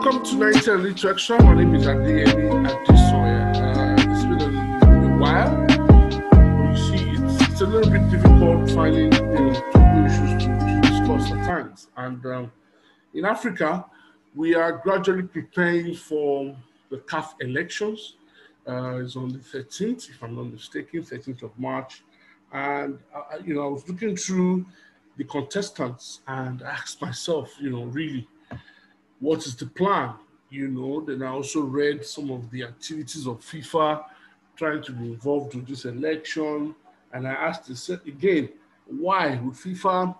welcome to 90 Little Extra. My name is Adeyemi Adesoya. Uh, it's been a, a while. You see, it's, it's a little bit difficult finding you know, issues to, to discuss at times. And um, in Africa, we are gradually preparing for the CAF elections. Uh, it's on the 13th, if I'm not mistaken, 13th of March. And, uh, you know, I was looking through the contestants and asked myself, you know, really, what is the plan? You know, then I also read some of the activities of FIFA trying to be involved with this election. And I asked again, why would FIFA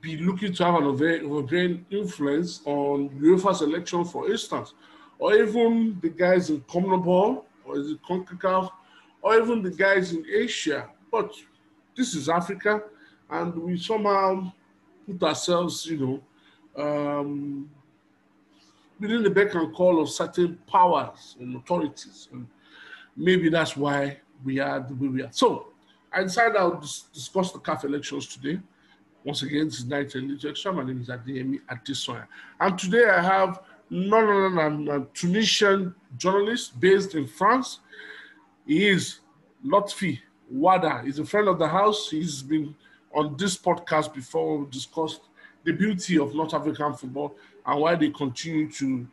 be looking to have an overbearing influence on UEFA's election, for instance, or even the guys in CONMEBOL, or is it CONCACAF, or even the guys in Asia. But this is Africa, and we somehow put ourselves, you know, um, within the beck and call of certain powers and authorities. And maybe that's why we are the way we are. So I decided I would dis- discuss the CAF elections today. Once again, this is Night Extra. My name is Adeyemi Adesoya. And today I have none other than a Tunisian journalist based in France. He is Lotfi Wada. He's a friend of the house. He's been on this podcast before. We discussed the beauty of North African football and why they continue to,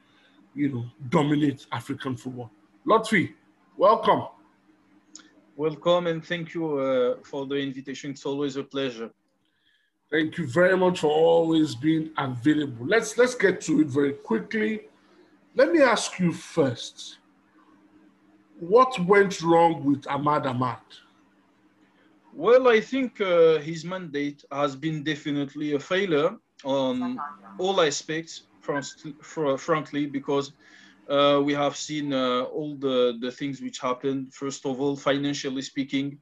you know, dominate African football. Lotfi, welcome. Welcome and thank you uh, for the invitation. It's always a pleasure. Thank you very much for always being available. Let's let's get to it very quickly. Let me ask you first. What went wrong with Ahmad Ahmad? Well, I think uh, his mandate has been definitely a failure on all aspects, frankly, because uh, we have seen uh, all the, the things which happened. First of all, financially speaking,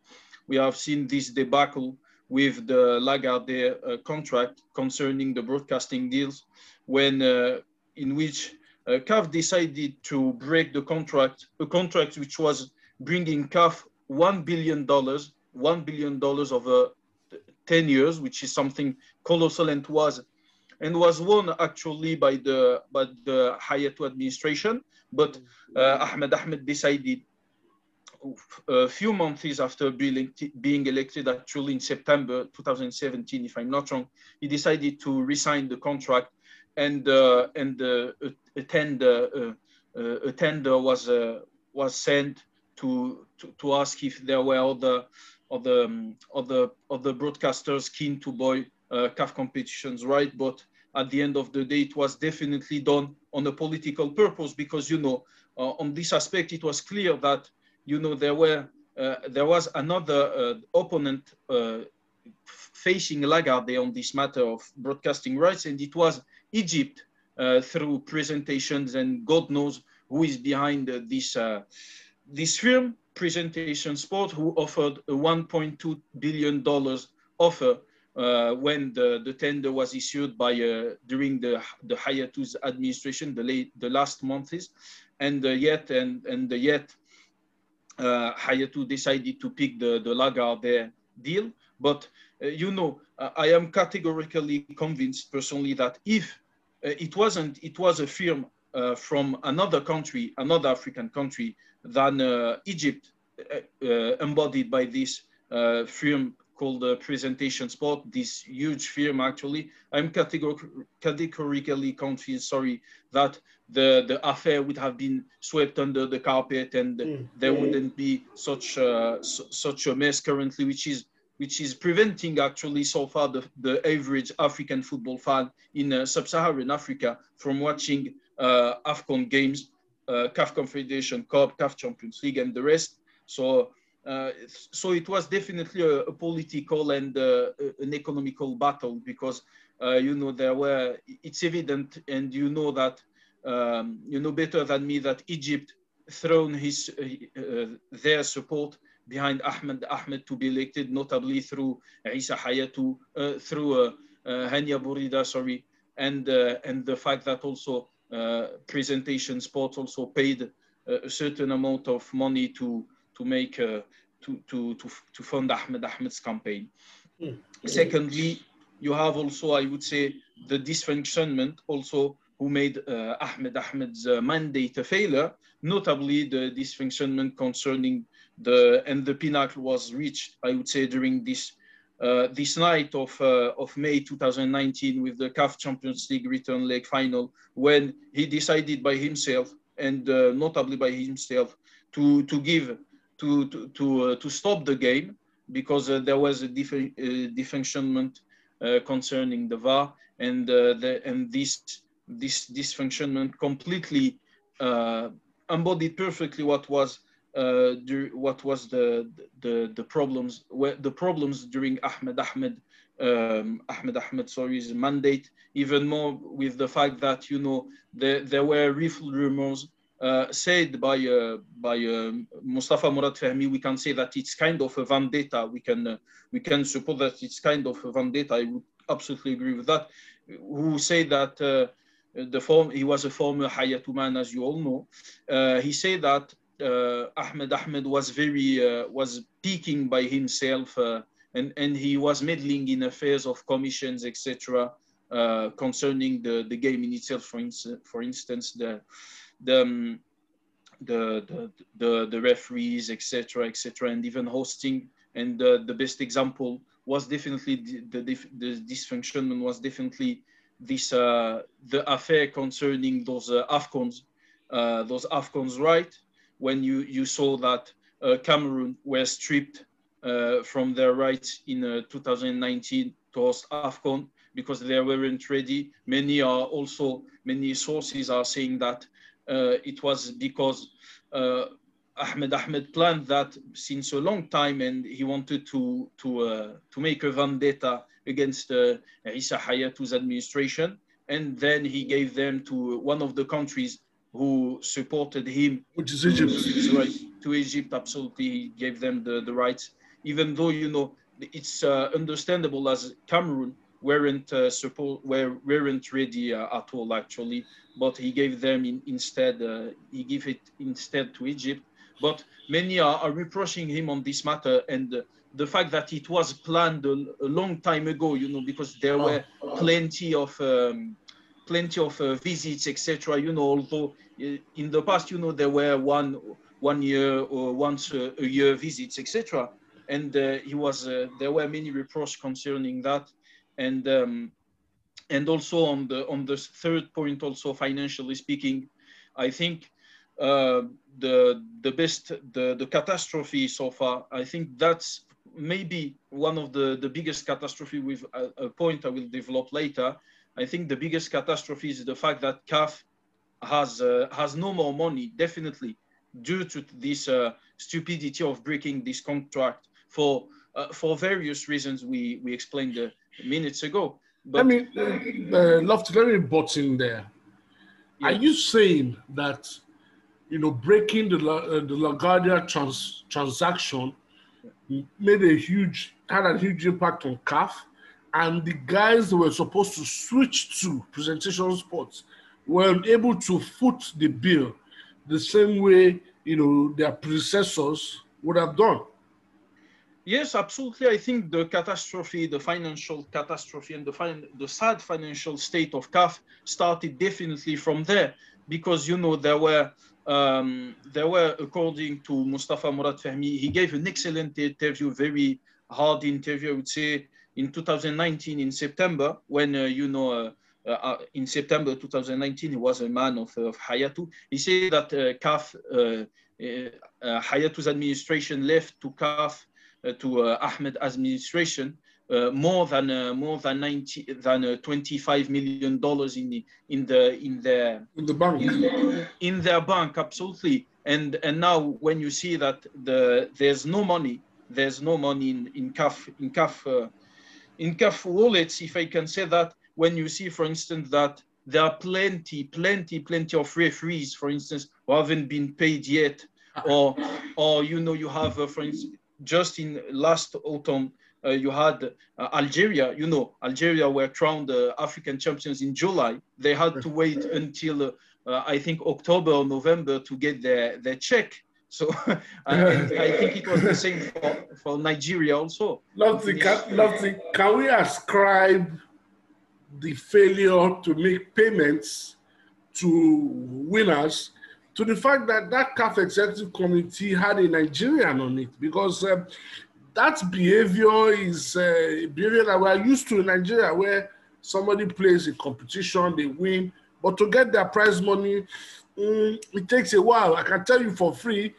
we have seen this debacle with the Lagardère uh, contract concerning the broadcasting deals, when uh, in which uh, CAF decided to break the contract, a contract which was bringing CAF $1 billion, $1 billion over 10 years, which is something colossal and was and was won actually by the by the Hayatou administration. But uh, Ahmed Ahmed decided a few months after being, elected, actually in September 2017, if I'm not wrong, he decided to resign the contract and uh, and uh, a tender uh, uh, a tender was uh, was sent to, to to ask if there were other other um, other other broadcasters keen to buy uh, CAF competitions, right? But at the end of the day, it was definitely done on a political purpose because you know uh, on this aspect it was clear that you know there were uh, there was another uh, opponent uh, facing Lagardère on this matter of broadcasting rights, and it was Egypt uh, through presentations and God knows who is behind this this firm presentation sport who offered a 1.2 billion dollars offer uh, when the, the tender was issued by uh, during the the Hayatou's administration the late the last months and uh, yet and and yet uh, Hayatou decided to pick the the Lagardère deal. But uh, you know uh, I am categorically convinced personally that if it wasn't it was a firm from another country another African country than Egypt embodied by this firm called uh, Presentation spot, this huge firm actually. I'm categorically convinced, sorry, that the, the affair would have been swept under the carpet and mm. there wouldn't be such, uh, such a mess currently, which is which is preventing actually so far the, the average African football fan in uh, sub-Saharan Africa from watching uh, AFCON games, uh, CAF Confederation Cup, CAF Champions League and the rest. So uh, so it was definitely a, a political and uh, an economical battle because uh, you know there were it's evident and you know that um, you know better than me that Egypt thrown his uh, their support behind Ahmed Ahmed to be elected, notably through Isa Hayatou, uh, through Hany Abo Rida, sorry, and and the fact that also presentation sports also paid a certain amount of money to to make uh, to, to, to, to fund Ahmed Ahmed's campaign. Mm. Secondly, you have also, I would say, the dysfunctionment also who made uh, Ahmed Ahmed's uh, mandate a failure, notably the dysfunctionment concerning the, and the pinnacle was reached, I would say, during this uh, this night of, uh, of May 2019 with the CAF Champions League return leg final, when he decided by himself and uh, notably by himself to, to give, to, to, to, uh, to stop the game because uh, there was a dysfunctionment concerning the VAR and, the, and this, this dysfunctionment completely embodied perfectly what was uh, what was the the the problems the problems during Ahmed Ahmed um, Ahmed Ahmed sorry's mandate even more with the fact that you know there, there were rumors uh, said by uh, by uh, Mustafa Murad Fahmi, we can say that it's kind of a vendetta. We can uh, we can suppose that it's kind of a vendetta. I would absolutely agree with that. Who say that uh, the form he was a former Hayatou man, as you all know. He said that Ahmed Ahmed was very was peaking by himself and and he was meddling in affairs of commissions etc concerning the the game in itself for instance for instance the the the, the, the, the referees, etc., etc., and even hosting. And uh, the best example was definitely the, the, the dysfunction was definitely this uh, the affair concerning those uh, Afcons, uh, those Afcons, right? when you, you saw that uh, Cameroon were stripped uh, from their rights in uh, 2019 to host AFCON because they weren't ready. Many are also, many sources are saying that it was because uh, Ahmed Ahmed planned that since a long time and he wanted to, to, uh, to make a vendetta against Issa Hayatou's administration. And then he gave them to one of the countries who supported him, which is Egypt, right, to Egypt. Absolutely, he gave them the, the rights, even though you know it's uh, understandable as Cameroon weren't uh, were weren't ready uh, at all actually, but he gave them in, instead. Uh, he gave it instead to Egypt. But many are, are reproaching him on this matter and the fact that it was planned a, a, long time ago. You know, because there were plenty of. Um, plenty of uh, visits, etc. You know, although uh, in the past, you know, there were one one year or once a, a year visits, etc. And uh, he was uh, there were many reproaches concerning that, and um, and also on the on the third point, also financially speaking, I think uh, the the best the the catastrophe so far. I think that's maybe one of the the biggest catastrophe with a, a point I will develop later I think the biggest catastrophe is the fact that CAF has uh, has no more money, definitely, due to this uh, stupidity of breaking this contract for uh, for various reasons we we explained uh, minutes ago. But, let me uh, uh, let me butt in there. Yeah. Are you saying that you know breaking the uh, the Lagardère trans, transaction made a huge had a huge impact on CAF? and the guys that were supposed to switch to presentation sports were able to foot the bill the same way you know their predecessors would have done. Yes, absolutely. I think the catastrophe, the financial catastrophe, and the fin- the sad financial state of CAF started definitely from there, because you know there were um, there were, according to Mustafa Murad Fahmi, he gave an excellent interview, very hard interview, I would say, in 2019 in September, when uh, you know uh, uh, in September 2019 he was a man of, of Hayatou. He said that CAF Hayatou's administration left to CAF to Ahmed administration uh, more than uh, more than 90 than uh, 25 million dollars in the in the in their in the bank. in, in, their bank absolutely. And and now when you see that the there's no money there's no money in in CAF in CAF in CAF wallets, if I can say that, when you see, for instance, that there are plenty, plenty, plenty of referees, for instance, who haven't been paid yet, or, or you know, you have, uh, for instance, just in last autumn, uh, you had uh, Algeria. You know, Algeria were crowned uh, African champions in July. They had to wait until uh, I think October or November to get their their check. So I, I, think it was the same for, for Nigeria also. Lovely, can, lovely. Can we ascribe the failure to make payments to winners to the fact that that CAF executive committee had a Nigerian on it because uh, that behavior is uh, behavior that we're used to in Nigeria where somebody plays a competition, they win, but to get their prize money, mm, it takes a while. I can tell you for free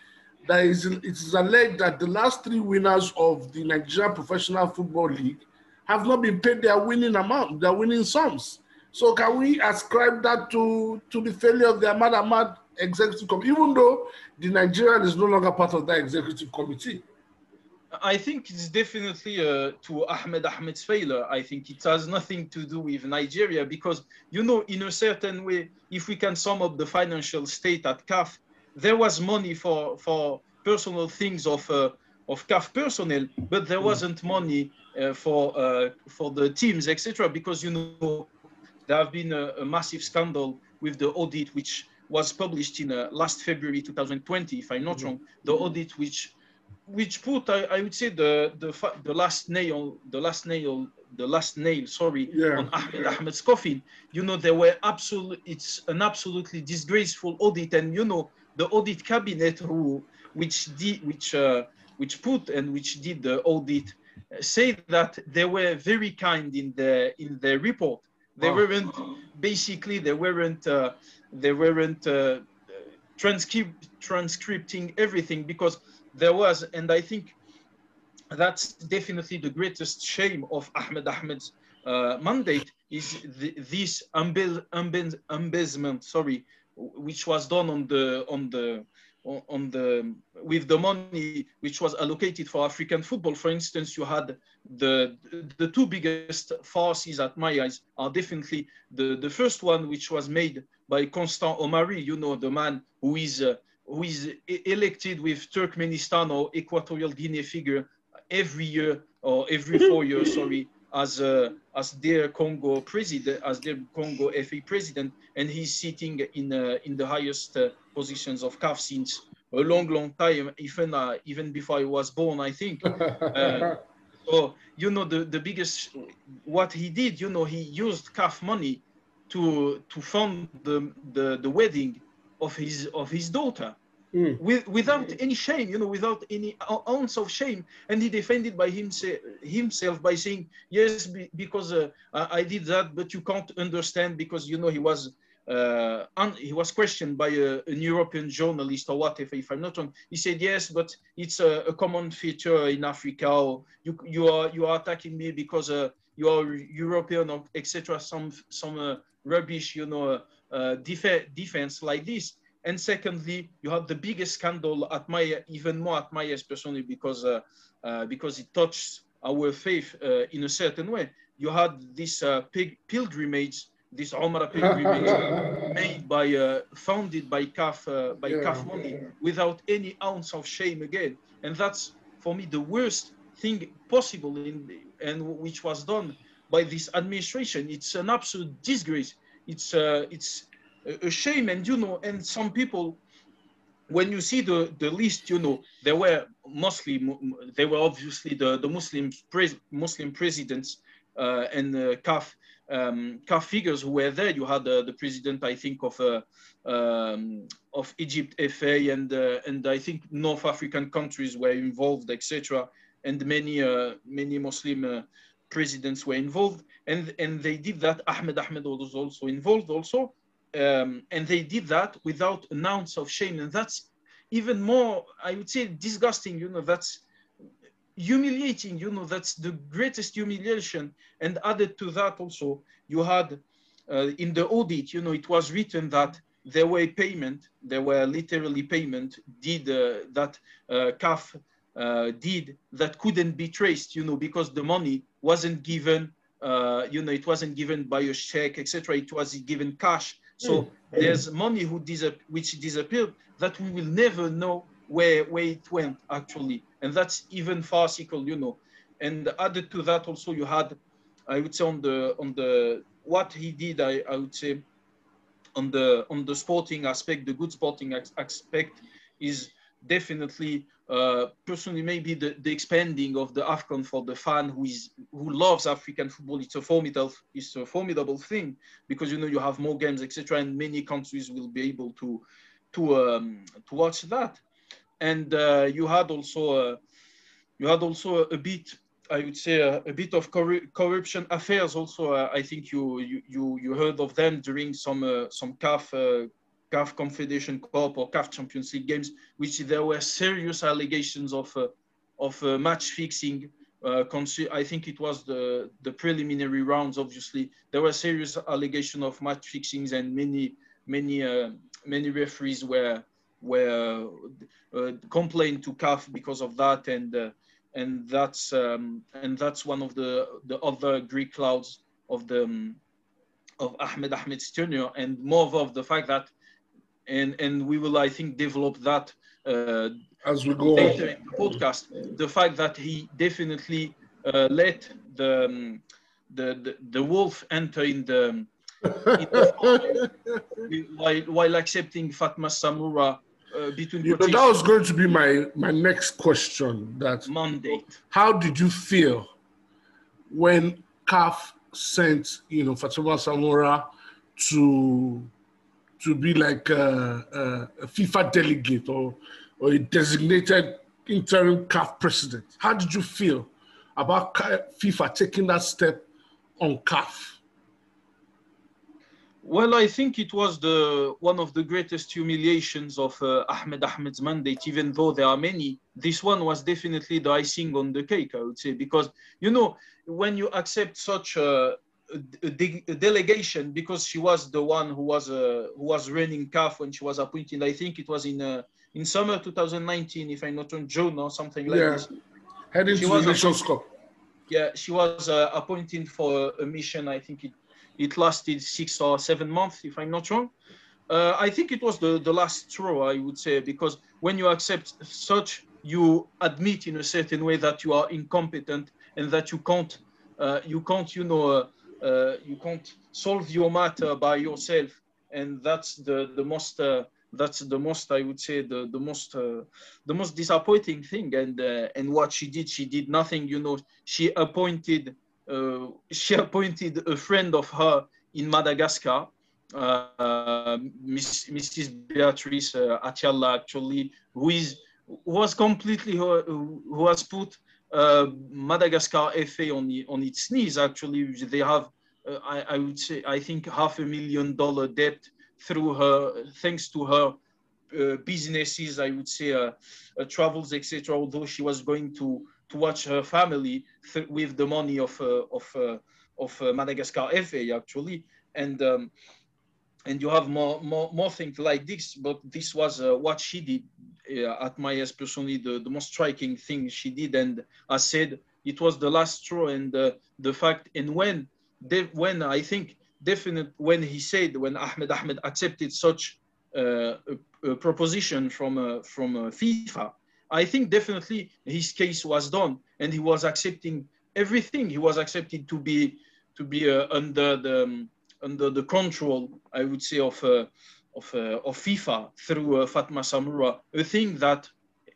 that it is alleged that the last three winners of the Nigerian Professional Football League have not been paid their winning amount, their winning sums. So can we ascribe that to, to the failure of the Ahmad Ahmad executive committee, even though the Nigerian is no longer part of that executive committee? I think it's definitely uh, to Ahmed Ahmed's failure. I think it has nothing to do with Nigeria because, you know, in a certain way, if we can sum up the financial state at CAF, there was money for, for personal things of, uh, of CAF personnel, but there wasn't money uh, for, uh, for the teams, etc. Because, you know, there have been a, a massive scandal with the audit, which was published in uh, last February 2020, if I'm not mm-hmm. wrong, the audit which which put I, I would say the the the last nail the last nail the last nail sorry yeah. on Ahmed Ahmed's coffin. You know there were absolute it's an absolutely disgraceful audit, and you know the audit cabinet who which did which uh, which put and which did the audit uh, say that they were very kind in the in the report. They weren't basically they weren't uh, they weren't uh, transcrib- transcripting everything because there was, and I think that's definitely the greatest shame of Ahmed Ahmed's uh, mandate is this embezzlement, sorry, which was done on the on the on the with the money which was allocated for African football. For instance, you had the the two biggest farces at my eyes are definitely the the first one which was made by Constant Omari, you know the man who is uh, who is elected with Turkmenistan or Equatorial Guinea figure every year or every four years, sorry, as uh, as DR Congo president, as DR Congo FA president, and he's sitting in uh, in the highest uh, positions of CAF since a long, long time, even uh, even before I was born, I think. Uh, so you know the the biggest what he did, you know, he used CAF money to to fund the the, the wedding of his of his daughter mm. with, without any shame you know without any ounce of shame and he defended by himself himself by saying yes be, because uh, i did that but you can't understand because you know he was uh, he was questioned by a, an European journalist or whatever, if I'm not wrong. He said, yes, but it's a, a common feature in Africa. Or you, you, are, you are attacking me because uh, you are European, etc. Some, some uh, rubbish, you know, uh, def- defense like this. And secondly, you had the biggest scandal at my even more at my personally because uh, uh, because it touched our faith uh, in a certain way. You had this uh, pig- pilgrimage, this Umrah pilgrimage made by uh, founded by uh, by yeah. CAF money without any ounce of shame again, and that's for me the worst thing possible in and which was done by this administration. It's an absolute disgrace it's uh, it's a shame and you know and some people when you see the the list you know there were mostly they were obviously the the muslim pres- muslim presidents uh, and uh, CAF um, CAF figures who were there. You had uh, the president i think of uh, um, of egypt fa and uh, and i think north african countries were involved etc and many uh, many muslim uh, presidents were involved, and and they did that. Ahmed Ahmed was also involved, also, um, and they did that without an ounce of shame, and that's even more, I would say, disgusting. You know, that's humiliating. You know, that's the greatest humiliation. And added to that, also, you had uh, in the audit, you know, it was written that there were payment, there were literally payment did uh, that uh, CAF uh, did that couldn't be traced, you know, because the money wasn't given, uh, you know, it wasn't given by a check, etc. It was given cash. So mm. there's money who disap- which disappeared that we will never know where where it went actually, and that's even farcical, you know. And added to that, also you had, I would say, on the on the what he did, I, I would say, on the on the sporting aspect, the good sporting aspect is definitely uh, personally maybe the, the expanding of the AFCON for the fan who is who loves African football. It's a formidable it's a formidable thing because you know you have more games etc and many countries will be able to to um, to watch that. And uh, you had also uh, you had also a, bit I would say a, a bit of cor corruption affairs also. Uh, I think you, you you heard of them during some uh, some CAF CAF Confederation Cup or CAF Champions League games, which there were serious allegations of uh, of uh, match fixing. Uh, I think it was the the preliminary rounds. Obviously, there were serious allegations of match fixings, and many many uh, many referees were were uh, complained to CAF because of that, and uh, and that's um, and that's one of the the other Greek clouds of the um, of Ahmed Ahmed's tenure, and more of the fact that and and we will I think develop that uh, as we go later in the podcast. The fact that he definitely uh, let the, um, the, the the wolf enter in the, in the while while accepting Fatma Samoura. uh, between you know, that was going to be my my next question that mandate how did you feel when CAF sent you know Fatma Samoura to to be like a, a, FIFA delegate or, or a designated interim CAF president. How did you feel about FIFA taking that step on CAF? Well, I think it was the one of the greatest humiliations of uh, Ahmed Ahmed's mandate, even though there are many. This one was definitely the icing on the cake, I would say, because, you know, when you accept such a, de delegation because she was the one who was uh, who was running CAF when she was appointed. I think it was in uh, in summer 2019, if I'm not wrong, June or something like yeah. this. Heading she to was the Nations Cup. Yeah, she was uh, appointed for a mission. I think it it lasted six or seven months, if I'm not wrong. Uh, I think it was the, the last straw, I would say, because when you accept such, you admit in a certain way that you are incompetent and that you can't, uh, you can't, you know, uh, you can't solve your matter by yourself. And that's the the most uh, that's the most i would say the the most uh, the most disappointing thing. And uh, and what she did she did nothing you know. She appointed uh, she appointed a friend of her in madagascar Miss, mrs beatrice Atallah actually who is was completely who, who has put uh, Madagascar FA on, on its knees. Actually, they have, uh, I, I, would say, I think half a million dollar debt through her, thanks to her uh, businesses. I would say uh, uh, travels, etc. Although she was going to to watch her family with the money of of of Madagascar FA actually, and. Um, and you have more, more, more things like this, but this was what she did uh, at my eyes personally the, the most striking thing she did. And i said it was the last straw and uh, the fact and when they, when i think definite when he said when ahmed ahmed accepted such uh, a, a, proposition from uh, from uh, fifa i think definitely his case was done and he was accepting everything. He was accepted to be to be uh, under the um, under the control i would say of of, uh, of FIFA through uh, Fatma Samoura, a thing that,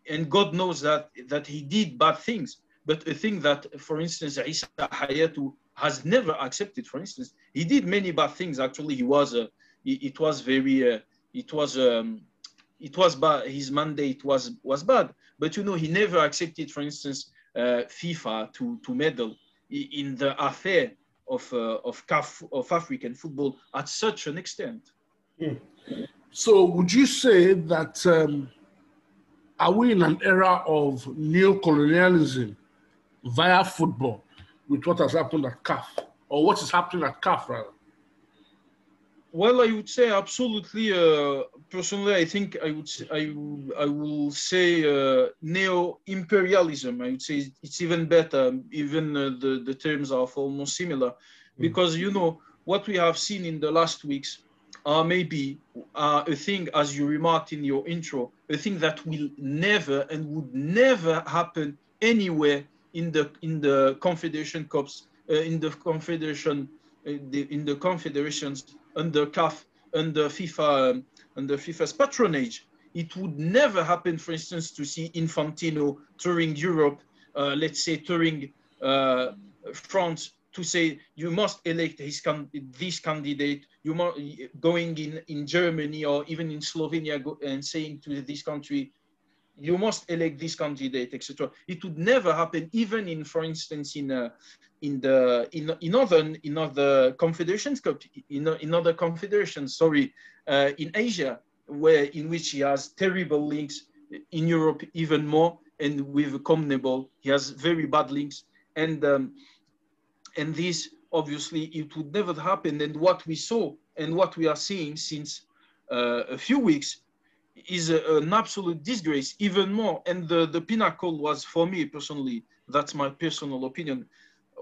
and God knows that, that he did bad things, but a thing that, for instance, Isa Hayatou has never accepted, for instance. He did many bad things, actually. He was, uh, it, it was very, uh, it was, um, it was bad, his mandate was, was bad, but you know, he never accepted, for instance, uh, FIFA to, to meddle in the affair of, uh, of, CAF, of African football at such an extent. Mm. So, would you say that um, are we in an era of neo-colonialism via football with what has happened at CAF, or what is happening at CAF rather? Well, I would say absolutely. Uh, personally, I think I would say, I, I will say uh, neo-imperialism. I would say it's even better. Even uh, the the terms are almost similar, mm. because you know what we have seen in the last weeks are maybe uh, a thing, as you remarked in your intro, a thing that will never and would never happen anywhere in the in the Confederation Cups, uh, in the Confederation, uh, the, in the confederations under CAF, under FIFA, um, under FIFA's patronage. it would never happen, for instance, to see Infantino touring Europe, uh, let's say touring uh, France, to say you must elect his this candidate. You must going in in Germany or even in Slovenia and saying to this country, you must elect this candidate, etc. It would never happen, even in, for instance, in uh, in the in in other in other confederations, in in other confederations. Sorry, uh, in Asia, where in which he has terrible links. In Europe, even more, and with CONMEBOL, he has very bad links, and um, and this obviously it would never happen. And what we saw and what we are seeing since uh, a few weeks is a, an absolute disgrace, even more. And the, the pinnacle was, for me personally, that's my personal opinion,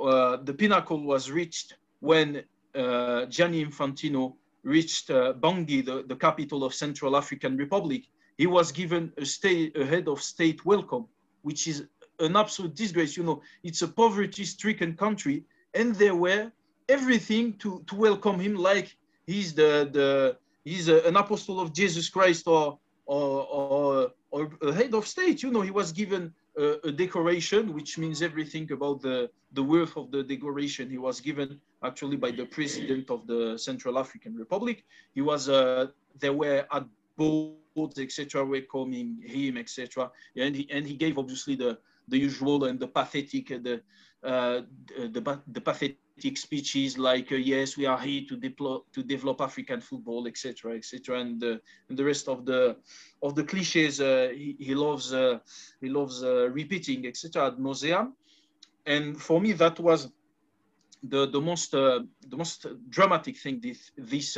uh, the pinnacle was reached when uh, Gianni Infantino reached uh, Bangui, the, the capital of Central African Republic. He was given a, state, a head of state welcome, which is an absolute disgrace. You know, it's a poverty-stricken country, and there were everything to, to welcome him like he's the, the he's a, an apostle of Jesus Christ or, or, or, or, a head of state. You know, he was given a, decoration, which means everything about the, the worth of the decoration. He was given actually by the president of the Central African Republic. He was, uh, there were at boats, etc., welcoming him, etc. And he, and he gave obviously the, the usual and the pathetic, the, uh, the, the pathetic speeches like uh, yes we are here to deploy to develop african football etc etc and, uh, and the rest of the of the cliches uh, he, he loves uh, he loves uh, repeating etc ad nauseam. And for me that was the the most uh, the most dramatic thing this this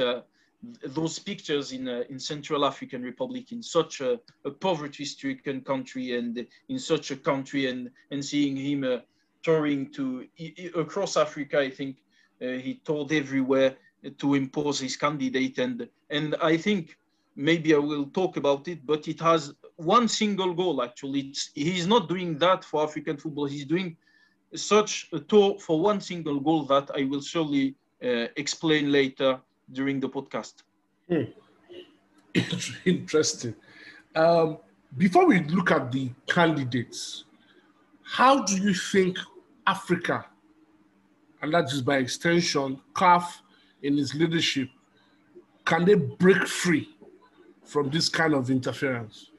those pictures in in Central African Republic in such a, a poverty-stricken country and in such a country and and seeing him touring to across Africa. I think uh, he told everywhere to impose his candidate, and and I think maybe I will talk about it, but it has one single goal. Actually, it's, he's not doing that for African football. He's doing such a tour for one single goal that I will surely uh, explain later during the podcast. Hmm. Interesting. Um, before we look at the candidates, how do you think Africa, and that is by extension, CAF in its leadership, can they break free from this kind of interference?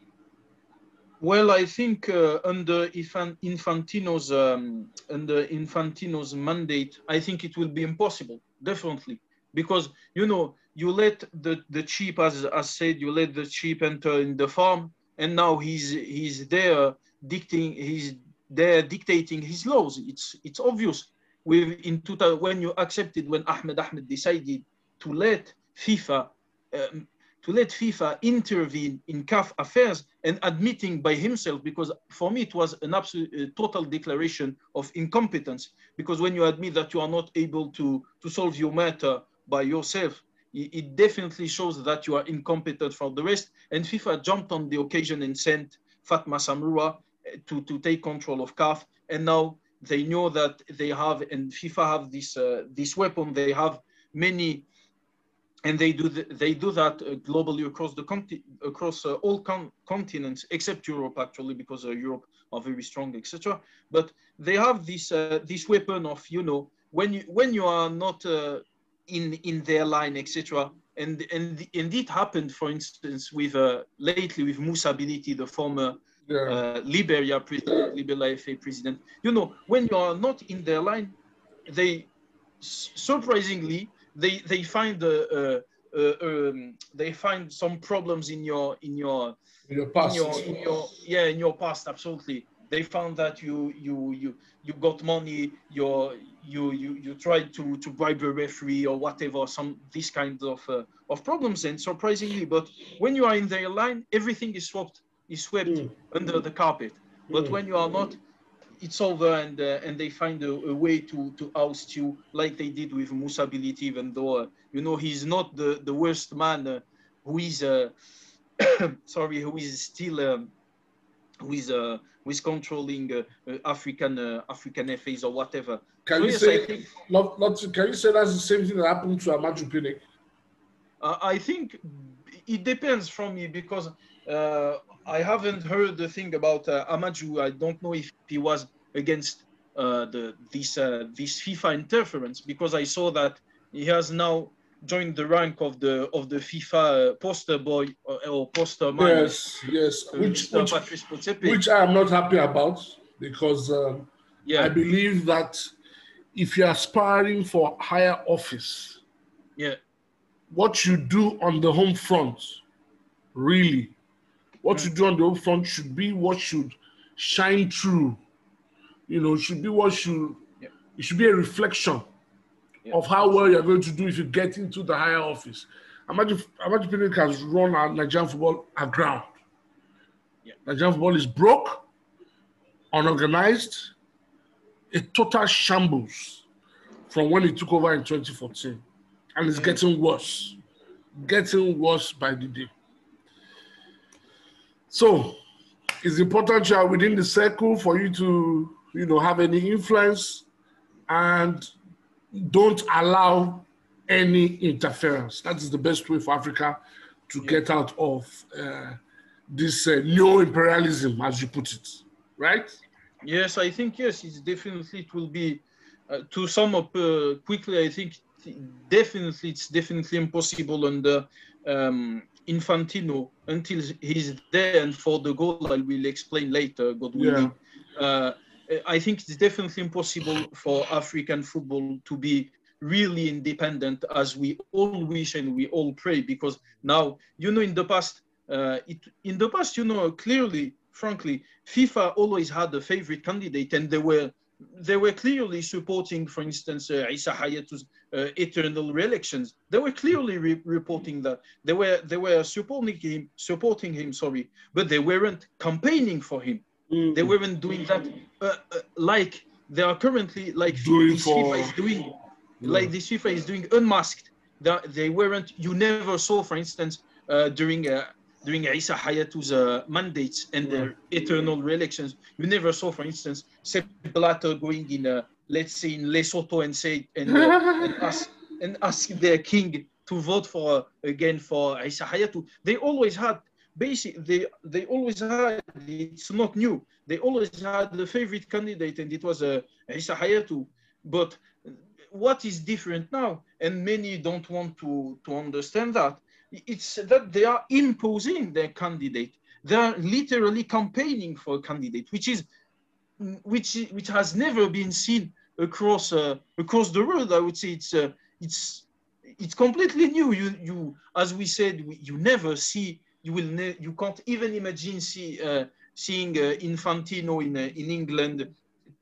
Well, I think uh, under Infantino's um, under Infantino's mandate, I think it will be impossible, definitely, because you know you let the the sheep, as as said, you let the sheep enter in the farm, and now he's he's there dictating he's they're dictating his laws. It's it's obvious. With in 2000, when you accepted when Ahmed Ahmed decided to let FIFA um, to let FIFA intervene in CAF affairs and admitting by himself, because for me it was an absolute uh, total declaration of incompetence. Because when you admit that you are not able to, to solve your matter by yourself, it, it definitely shows that you are incompetent for the rest. And FIFA jumped on the occasion and sent Fatma Samoura to, to take control of CAF. And now they know that they have, and FIFA have this, uh, this weapon. They have many, and they do, the, they do that uh, globally across the conti- across uh, all con- continents, except Europe, actually, because uh, Europe are very strong, etc. But they have this, uh, this weapon of, you know, when you, when you are not uh, in, in their line, etc., and and indeed happened, for instance, with lately with Moussa Bility, the former yeah. uh, Liberia president, Liberia FA president. You know, when you are not in their line, they surprisingly they they find uh, uh, um, they find some problems in your in your in your past. In your, in your, yeah, in your past, absolutely. They found that you you you you got money. Your you you you tried to to bribe a referee or whatever. Some these kinds of uh, of problems. And surprisingly, but when you are in their line, everything is swapped is swept mm. under the carpet. But mm. when you are not, it's over and uh, and they find a, a, way to to oust you like they did with Moussa Bility, even though uh, you know he's not the the worst man uh, who is uh, sorry who is still um, who is uh, who is controlling uh, uh, African African FAs or whatever. Can so you yes, say think, not, not, can you say that's the same thing that happened to Amaju Pinnick? I think it depends from me because uh, I haven't heard the thing about uh, Amaju. I don't know if he was against uh, the this uh, this FIFA interference because I saw that he has now joined the rank of the of the FIFA poster boy or, or poster man. Yes, yes. uh, Which, which, which I am not happy about because um, yeah, I believe that if you're aspiring for higher office, yeah, what you do on the home front, really, what you do on the home front should be what should shine through. You know, should be what should Yeah. it should be a reflection Yeah. of how well you're going to do if you get into the higher office. Imagine Imagine Pinnick has run our Nigerian football aground. Yeah. Nigerian football is broke, unorganized, a total shambles from when he took over in 2014. And it's mm. getting worse. Getting worse by the day. So it's important you are within the circle for you to, you know, have any influence and don't allow any interference. That is the best way for Africa to get out of uh, this uh, neo-imperialism, as you put it, right? yes. I think yes. It's definitely it will be. Uh, to sum up uh, quickly, I think definitely it's definitely impossible under um, Infantino until he's there. And for the goal, I will explain later. God willing. Uh, I think it's definitely impossible for African football to be really independent as we all wish and we all pray because now you know in the past uh, it, in the past you know clearly frankly FIFA always had a favorite candidate and they were they were clearly supporting for instance uh, Issa Hayatou's uh, eternal re-elections. They were clearly re- reporting that. They were they were supporting him supporting him sorry but they weren't campaigning for him. Mm. they weren't doing that uh, uh, like they are currently like Doing this for- FIFA is doing like this FIFA is doing unmasked. That they weren't you never saw for instance uh, during uh, during Isa Hayatou's uh, mandates and their eternal re-elections you never saw for instance Sepp Blatter going in uh, let's say in Lesotho and say and, uh, and ask and ask their king to vote for uh, again for Isa Hayatou. They always had basic they they always had it's not new they always had the favorite candidate and it was uh, Isa Hayatu. But what is different now and many don't want to to understand that it's that they are imposing their candidate. They are literally campaigning for a candidate which is which which has never been seen across uh, across the world. I would say it's uh, it's it's completely new. You you as we said you never see you will ne- you can't even imagine see uh, seeing uh, Infantino in uh, in England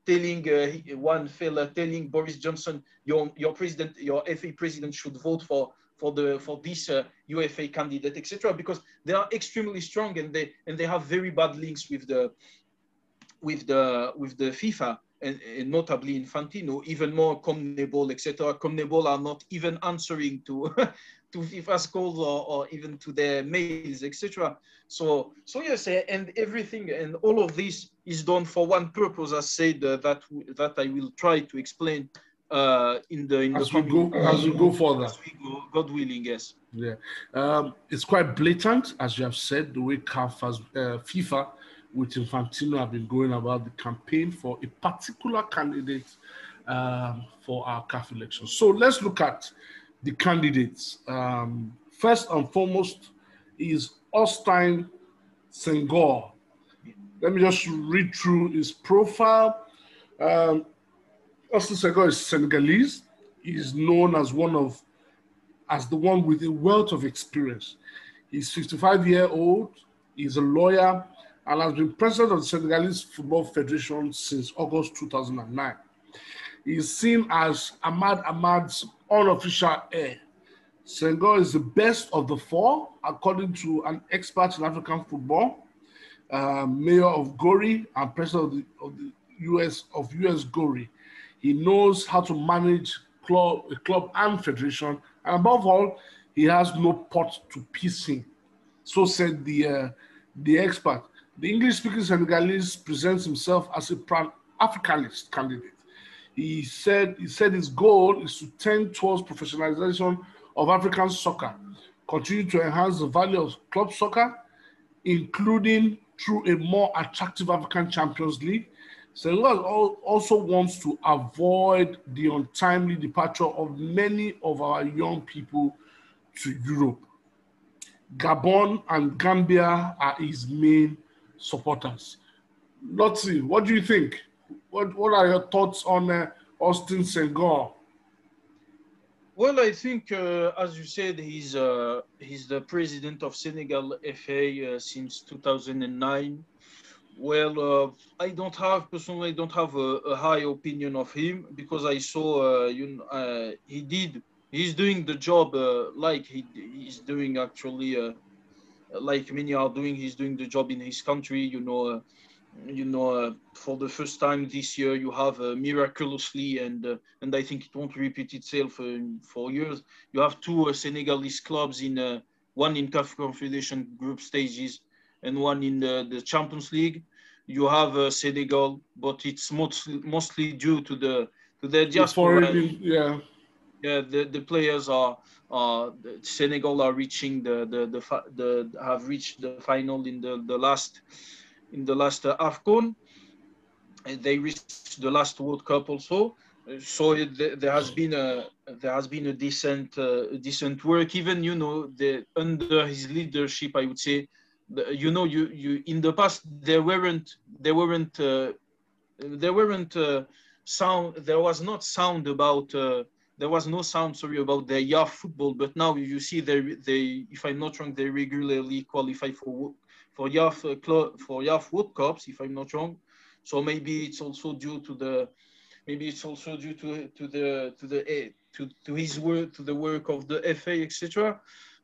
telling uh, one fella telling Boris Johnson your your president your FA president should vote for for the for this uh, UEFA candidate etc because they are extremely strong and they and they have very bad links with the with the with the FIFA and, and notably Infantino even more CONMEBOL etc CONMEBOL are not even answering to to FIFA's calls or, or even to their mails, etc. So, so yes, and everything and all of this is done for one purpose, as said uh, that that I will try to explain uh, in the in As the we go, as we go further. as we go, God willing, yes. Yeah, um, it's quite blatant, as you have said, the way CAF has, uh, FIFA with Infantino have been going about the campaign for a particular candidate um, for our CAF election. So let's look at the candidates. Um, first and foremost is Augustin Senghor. Let me just read through his profile. Um, Augustin Senghor is Senegalese. He is known as one of as the one with a wealth of experience. He's 55 year old. He's a lawyer and has been president of the Senegalese Football Federation since August 2009. He's seen as Ahmad Ahmad's unofficial heir. Senghor is the best of the four, according to an expert in African football, uh, mayor of Gorée and president of the, of the US of US Gorée. He knows how to manage club, a club and federation, and above all, he has no pot to piss in. So said the uh, the expert. The English-speaking Senegalese presents himself as a proud Africanist candidate. He said he said his goal is to tend towards professionalization of African soccer, continue to enhance the value of club soccer, including through a more attractive African Champions League. Senegal also wants to avoid the untimely departure of many of our young people to Europe. Gabon and Gambia are his main supporters. Lotfi, what do you think? What, what are your thoughts on uh, Augustin Senghor? Well, I think, uh, as you said, he's uh, he's the president of Senegal FA uh, since 2009. Well, uh, I don't have personally, I don't have a, a, high opinion of him because I saw, uh, you uh, he did, he's doing the job like he, he's doing actually, like many are doing. He's doing the job in his country, you know you know, uh, for the first time this year, you have uh, miraculously, and uh, and I think it won't repeat itself for years. You have two Senegalese clubs in one in CAF Confederation Group stages and one in the, the Champions League. You have uh, Senegal, but it's mostly, mostly due to the to the diaspora. yeah, yeah. The, the players are uh, Senegal are reaching the the, the the have reached the final in the the last in the last uh, AFCON. They reached the last World Cup also. So it, there has been a there has been a decent uh, decent work. Even you know the under his leadership, I would say, you know you you in the past there weren't there weren't uh, there weren't uh, sound there was not sound about uh, there was no sound sorry about the YAF football but now you see they they if i'm not wrong they regularly qualify for for YAF uh, for YAF World Cups, if I'm not wrong. So maybe it's also due to the maybe it's also due to to the to the eh, to, to his work to the work of the FA etc.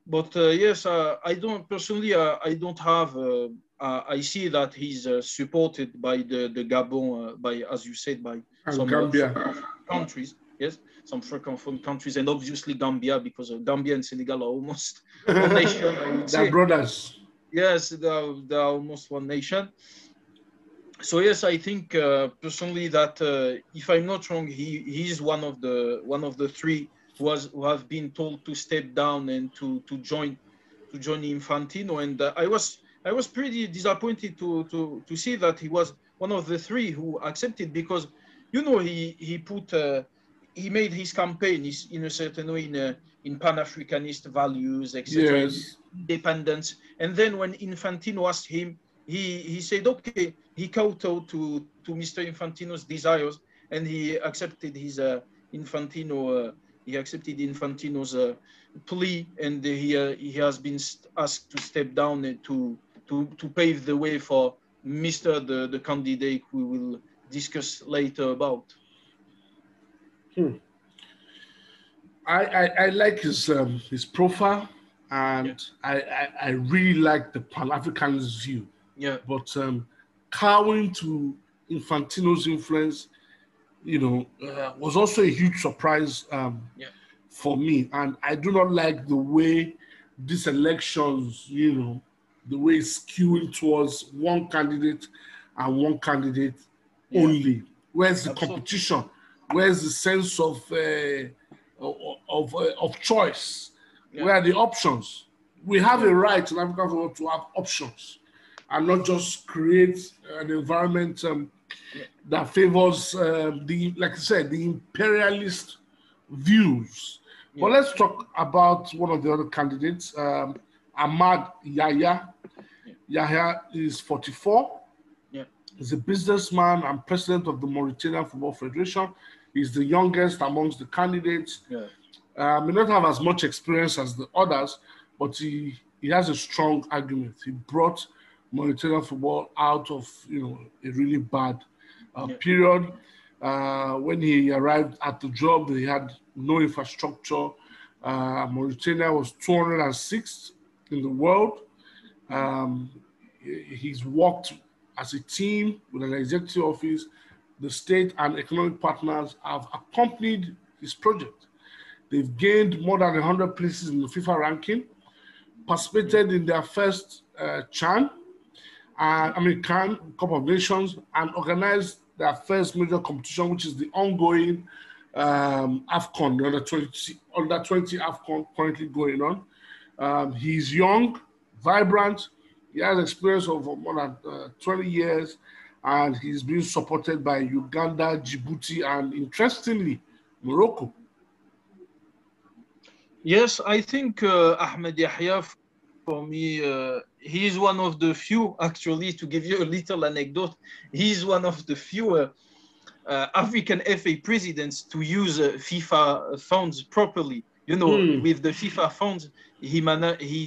But uh, yes, uh, I don't personally. Uh, I don't have. Uh, uh, I see that he's supported by the the Gabon, by as you said, by and some Gambia. countries. Yes, some Francophone countries, and obviously Gambia, because Gambia and Senegal are almost one nation. I would say. They're brothers. Yes, they're, they're almost one nation. So yes, I think uh, personally that uh, if I'm not wrong, he he's one of the one of the three who was who have been told to step down and to to join to join Infantino, and uh, I was I was pretty disappointed to to to see that he was one of the three who accepted because you know he he put uh, he made his campaign in a certain way in uh, in Pan Africanist values, etc. Yes independence. And then when Infantino asked him, he, he said, okay, he kowtowed to, to Mr. Infantino's desires and he accepted his uh, Infantino, uh, he accepted Infantino's uh, plea and he, uh, he has been asked to step down to, to, to pave the way for Mr. the, the candidate we will discuss later about. Hmm. I, I, I like his um, his profile and yeah. I, I, I really like the Pan Africanist view. Yeah. But um, cowing to Infantino's influence, you know, uh, was also a huge surprise um, yeah. for me. And I do not like the way these elections, you know, the way it's skewing towards one candidate and one candidate yeah. only. Where's the Absolutely. competition? Where's the sense of uh, of of, uh, of choice? yeah. where are the options? We have a right in African football to have options and not just create an environment um, that favors um, the, like I said, the imperialist views. Yeah. But let's talk about one of the other candidates, um, Ahmad Yahya. Yahya is 44. Yeah. He's a businessman and president of the Mauritanian Football Federation. He's the youngest amongst the candidates. Yeah. Uh, may not have as much experience as the others, but he, he has a strong argument. He brought Mauritanian football out of you know a really bad uh, yeah. period. Uh, when he arrived at the job, they had no infrastructure. Uh, Mauritania was 206th in the world. Um, he's worked as a team with an executive office. The state and economic partners have accompanied his project. They've gained more than 100 places in the FIFA ranking, participated in their first uh, CHAN, uh, I mean, CAN, Cup of Nations, and organized their first major competition, which is the ongoing um, AFCON, under 20, under 20 AFCON currently going on. Um, he's young, vibrant, He has experience of more than uh, 20 years, and he's been supported by Uganda, Djibouti, and interestingly, Morocco. Yes, I think uh, Ahmed Yahya, for me, uh, he is one of the few, actually, to give you a little anecdote, he's one of the few uh, uh African FA presidents to use uh, FIFA funds properly. You know, mm. with the FIFA funds, he, he,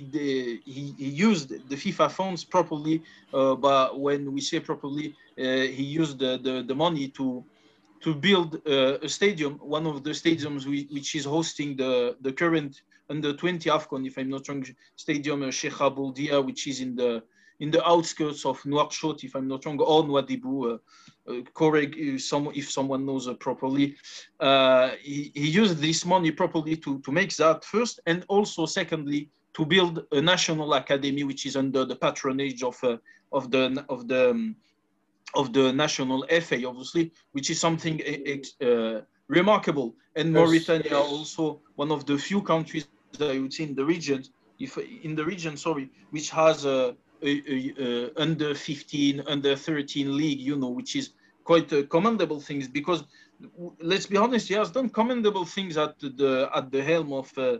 he, he used the FIFA funds properly, uh, but when we say properly, he used the, the, the money to to build uh, a stadium, one of the stadiums we, which is hosting the, the current under 20 AFCON, if I'm not wrong, stadium uh, Sheikh Abou Dia, which is in the in the outskirts of Nouakchott, if I'm not wrong, or Nouadhibou, uh, uh, correct if, some, if someone knows uh, properly. Uh, he, he used this money properly to, to make that first, and also secondly, to build a national academy, which is under the patronage of, uh, of the, of the um, of the national FA, obviously, which is something uh, remarkable. And Mauritania also one of the few countries I would say in the region, if in the region, sorry, which has a, a, a, under 15, under 13 league, you know, which is quite commendable things because let's be honest, he has done commendable things at the at the helm of uh,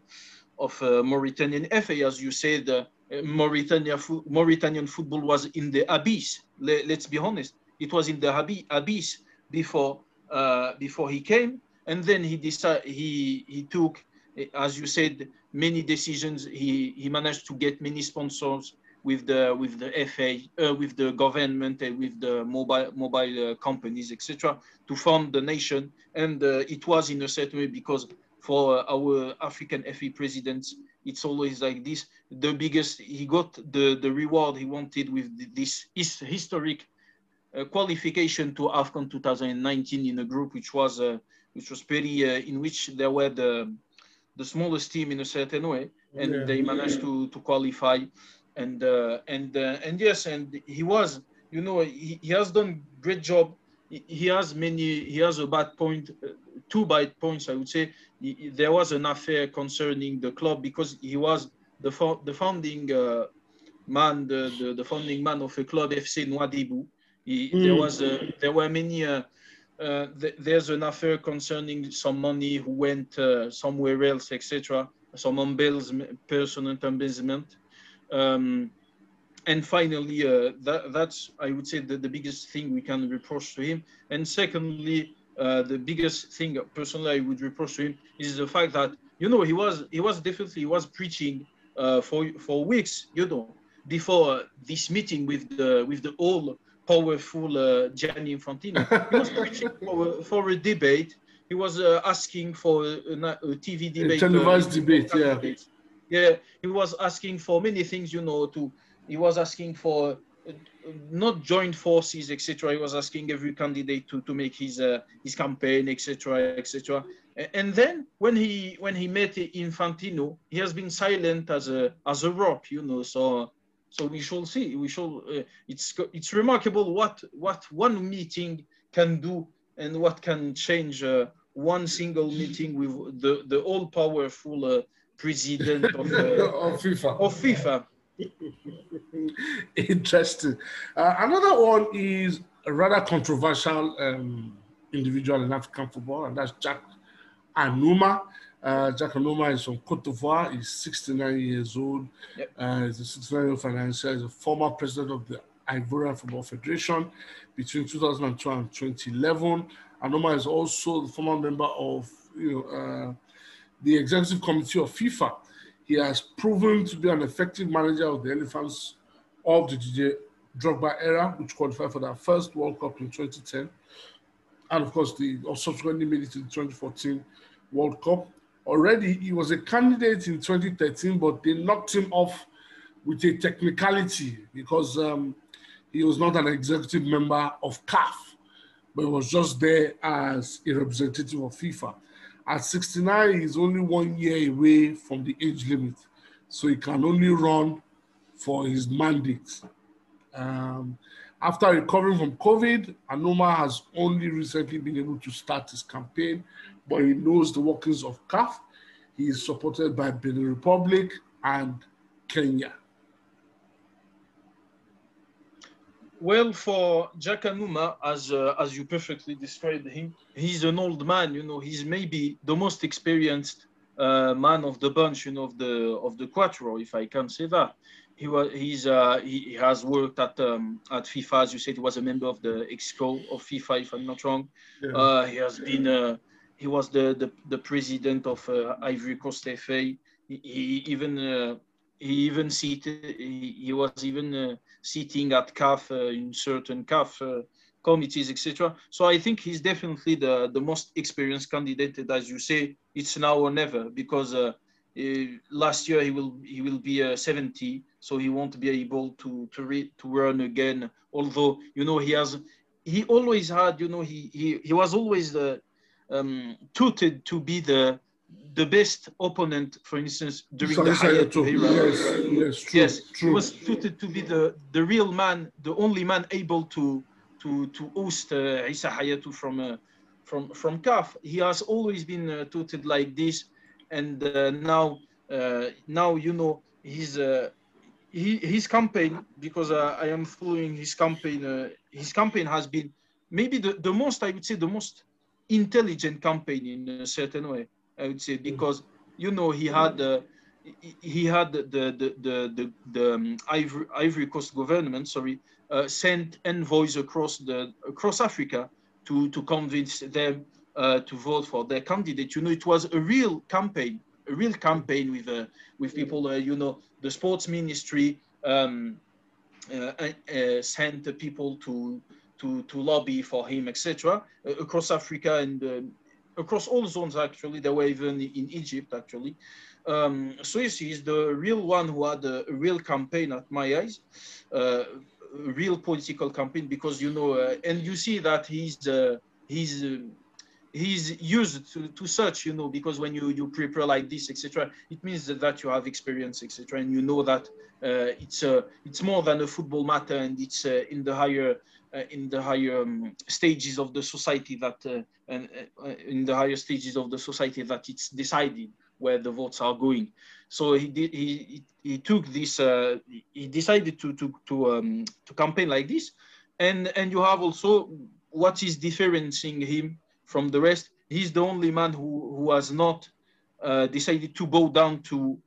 of uh, Mauritanian FA, as you said. Uh, Mauritania, Mauritanian football was in the abyss. Let, us be honest it was in the abyss before uh, before he came, and then he decided he he took, as you said, many decisions. He he managed to get many sponsors with the with the FA, uh, with the government, and with the mobile mobile uh, companies, etc., to form the nation. And uh, it was in a certain way because for our African FA presidents, it's always like this. The biggest he got the the reward he wanted with this historic qualification to AFCON 2019 in a group which was uh, which was pretty uh, in which there were the the smallest team in a certain way, and yeah. they managed to to qualify, and uh, and uh, and yes, and he was you know he, he has done great job. He, he has many he has a bad point, uh, two bad points I would say. He, there was an affair concerning the club because he was the the founding uh, man, the, the, the founding man of a club FC Nouadhibou he, mm. There was a, there were many. Uh, th there's an affair concerning some money who went uh, somewhere else, etc. Some embezzlement, personal embezzlement. Um, and finally, uh, that, that's I would say the, the biggest thing we can reproach to him. And secondly, uh, the biggest thing personally I would reproach to him is the fact that you know he was he was definitely he was preaching uh, for for weeks, you know, before this meeting with the with the whole powerful uh, Gianni Infantino. He was preaching for, for, a debate. He was uh, asking for a, a TV debate. A televised uh, debate, yeah. Yeah, he was asking for many things, you know, to, he was asking for uh, not joint forces, etc. He was asking every candidate to, to make his uh, his campaign, etc., etc. And then when he when he met Infantino, he has been silent as a as a rock, you know. So so we shall see. We shall. Uh, it's it's remarkable what what one meeting can do and what can change uh, one single meeting with the the all powerful uh, president of, uh, of FIFA. Of FIFA. Interesting. Uh, another one is a rather controversial um, individual in African football, and that's Jack Anouma. Uh, Jack Anouma is from Cote d'Ivoire. He's 69 years old. Yep. Uh, he's a 69 year old financier. He's a former president of the Ivorian Football Federation between 2002 and 2011. Anouma is also the former member of you know, uh, the executive committee of FIFA. He has proven to be an effective manager of the Elephants of the DJ Drogba era, which qualified for their first World Cup in 2010. And of course, the subsequently made it to the 2014 World Cup already he was a candidate in 2013, but they knocked him off with a technicality because um, he was not an executive member of CAF, but was just there as a representative of FIFA. At 69, he's only one year away from the age limit, so he can only run for his mandate. Um, after recovering from COVID, Anouma has only recently been able to start his campaign but he knows the workings of CAF. He is supported by Benin Republic and Kenya. Well, for Jack Anouma, as uh, as you perfectly described him, he's an old man. You know, he's maybe the most experienced uh, man of the bunch. You know, of the of the Quattro, if I can say that. He was he's uh, he, has worked at um, at FIFA, as you said. He was a member of the exco of FIFA, if I'm not wrong. Yeah. Uh, he has been uh, he was the the, the president of uh, Ivory Coast FA. He, he even uh, he even seated he, he was even uh, sitting at CAF uh, in certain CAF uh, committees, etc. So I think he's definitely the the most experienced candidate. And as you say, it's now or never because. Uh, last year he will he will be uh, 70 so he won't be able to to read to run again although you know he has he always had you know he he, he was always the um, touted to be the the best opponent, for instance, during So the Hayatou era. Yes, yes, true, yes, true. he was touted to be the, the real man, the only man able to to to host uh, Issa Hayatou from uh, from from CAF. He has always been uh, touted like this, and uh, now uh, now you know his uh, he, his campaign because uh, I am following his campaign. Uh, his campaign has been maybe the, the most I would say the most intelligent campaign in a certain way. I would say because you know he had uh, he- had the the the the, the um, Ivory, Ivory Coast government sorry uh, sent envoys across the across Africa to to convince them uh, to vote for their candidate. You know it was a real campaign, a real campaign with uh, with people. Uh, you know the sports ministry um, uh, uh, sent people to to to lobby for him, etc. Uh, across Africa and um across all zones actually. There were even in Egypt actually. Um, so yes, he's the real one who had a, a real campaign at my eyes, uh, a real political campaign because you know, uh, and you see that he's uh, he's. Uh, he's used to, to such you know because when you you prepare like this etc it means that, that you have experience etc and you know that uh, it's uh, it's more than a football matter and it's uh, in the higher in the higher um, stages of the society that uh, and uh, in the higher stages of the society that it's decided where the votes are going. So he did he he, took this uh, he decided to to to um, to campaign like this. And and you have also what is differentiating him from the rest. He's the only man who who has not uh, decided to bow down to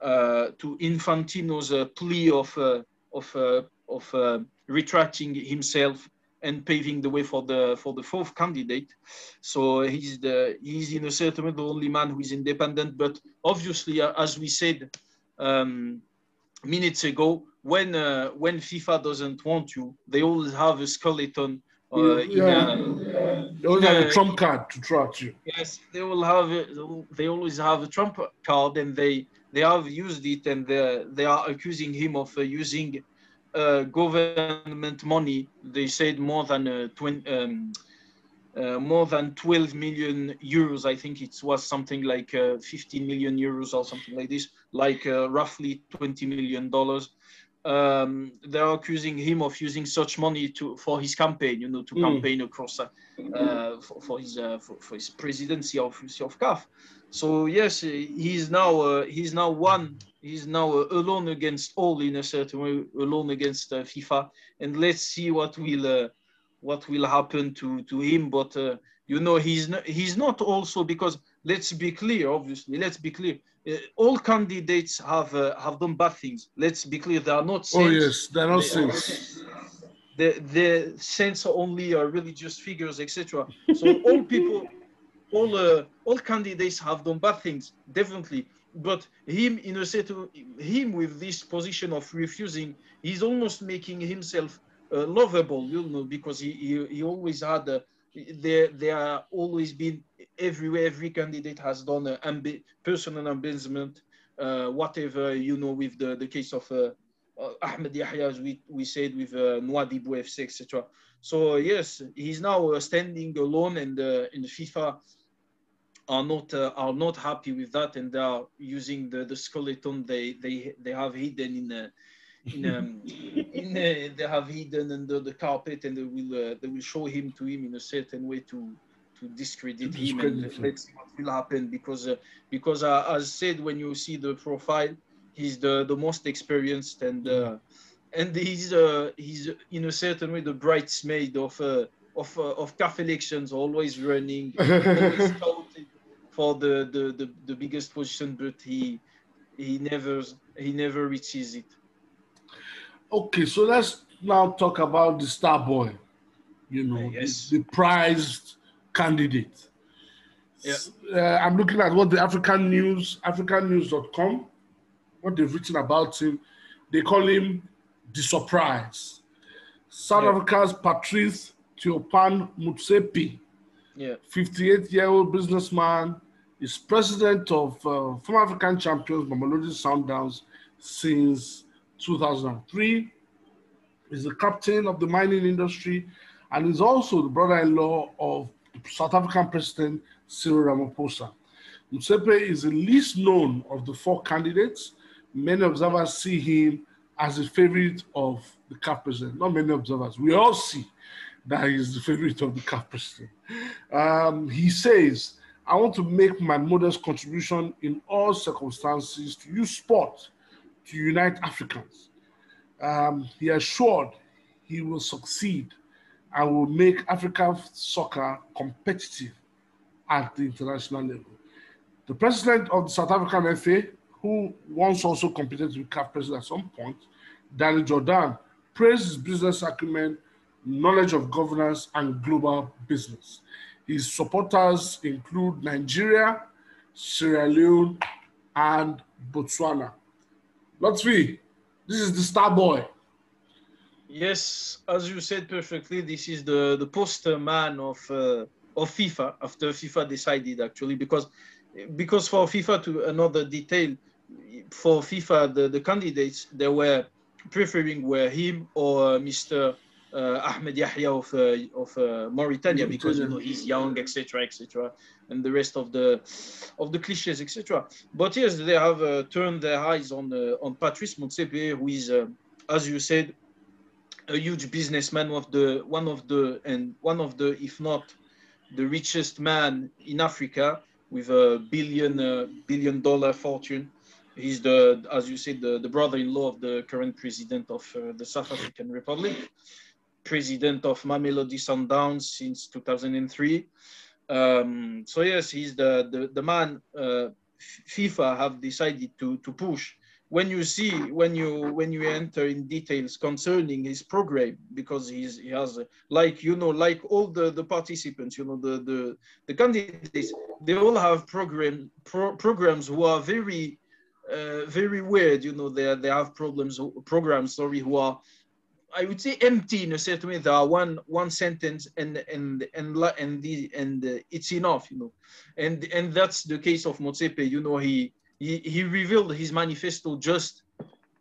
uh, to Infantino's uh, plea of uh, of uh, of uh, retracting himself and paving the way for the for the fourth candidate. So he's the he's in a certain way the only man who is independent. But obviously, uh, as we said um, minutes ago, when uh, when FIFA doesn't want you, they always have a skeleton. Uh, in Yeah. a- They always in have a- a trump card to track you. Yes, they will have. it- They always have a Trump card, and they they have used it, and they they are accusing him of uh, using uh, government money. They said more than uh, 20, um, uh, more than 12 million euros. I think it was something like uh, 15 million euros or something like this, like uh, roughly 20 million dollars. Um, they are accusing him of using such money to for his campaign, you know, to Mm. campaign across uh, for, for his uh, for, for his presidency of of CAF. So yes, he's now uh, he's now one. He's now uh, alone against all in a certain way, alone against uh, FIFA. And let's see what will uh, what will happen to to him. But uh, you know, he's not he's not also because let's be clear. Obviously, let's be clear. Uh, all candidates have uh, have done bad things. Let's be clear. They are not. Saints. Oh yes, they're not they are saints. the the sense only are religious figures, etc. So all people, all uh, all candidates have done bad things, definitely. But him in a of, him with this position of refusing, he's almost making himself uh, lovable, you know, because he he, he always had uh, there there are always been everywhere every candidate has done a ambi- personal embezzlement, uh, whatever you know with the the case of. Uh, uh, Ahmed Yahya, as we, we said with uh, FC, etc. So yes, he's now uh, standing alone, and uh, in FIFA are not uh, are not happy with that, and they are using the, the skeleton they they they have hidden in a, in um, in a, they have hidden under the carpet, and they will uh, they will show him to him in a certain way to to discredit To him, and let's see what will happen because uh, because uh, as said when you see the profile he's the, the most experienced and uh, and he's uh, he's in a certain way the bridesmaid of uh, of uh, of CAF elections, always running, always for the, the the the biggest position, but he he never he never reaches it. Okay, so let's now talk about the star boy. You know, uh, yes. the, the, prized candidate. Yeah. Uh, I'm looking at what the African News, AfricanNews.com, what they've written about him. They call him the surprise. South yeah. Africa's Patrice Tlhopane Motsepe, yeah. 58 year old businessman, is president of uh, former African champions Mamelodi Sundowns since 2003. He's the captain of the mining industry and is also the brother-in-law of South African President Cyril Ramaphosa. Motsepe is the least known of the four candidates. Many observers see him as the favorite of the CAF president. Not many observers. We all see that he's the favorite of the CAF president. Um, he says, I want to make my modest contribution in all circumstances to use sport to unite Africans. Um, he assured he will succeed and will make African soccer competitive at the international level. The president of the South African FA, who once also competed with CAF president at some point, Danny Jordaan, praised his business acumen, knowledge of governance, and global business. His supporters include Nigeria, Sierra Leone, and Botswana. Lotfi, this is the star boy. Yes, as you said perfectly, this is the, the poster man of uh, of FIFA after FIFA decided actually because because for FIFA to another detail for FIFA the, the candidates they were preferring were him or Mr. Uh, Ahmed Yahya of uh, of uh, Mauritania because you know he's young, etc., etc., and the rest of the of the cliches, etc. But yes, they have uh, turned their eyes on uh, on Patrice Motsepe, who is, uh, as you said, a huge businessman, of the one of the and one of the, if not the richest man in Africa, with a billion billion dollar fortune. He's the, as you said, the, the brother-in-law of the current president of uh, the South African Republic, president of Mamelodi Sundowns since 2003. Um, so yes, he's the the, the man uh, FIFA have decided to to push. When you see when you when you enter in details concerning his program, because he's he has like you know like all the the participants, you know the the the candidates, they all have program pro, programs who are very uh, very weird. You know, they they have problems programs. Sorry, who are I would say empty in a certain way. There are one one sentence and and and and the and uh, it's enough. You know, and and that's the case of Motsepe. You know, he he he revealed his manifesto just.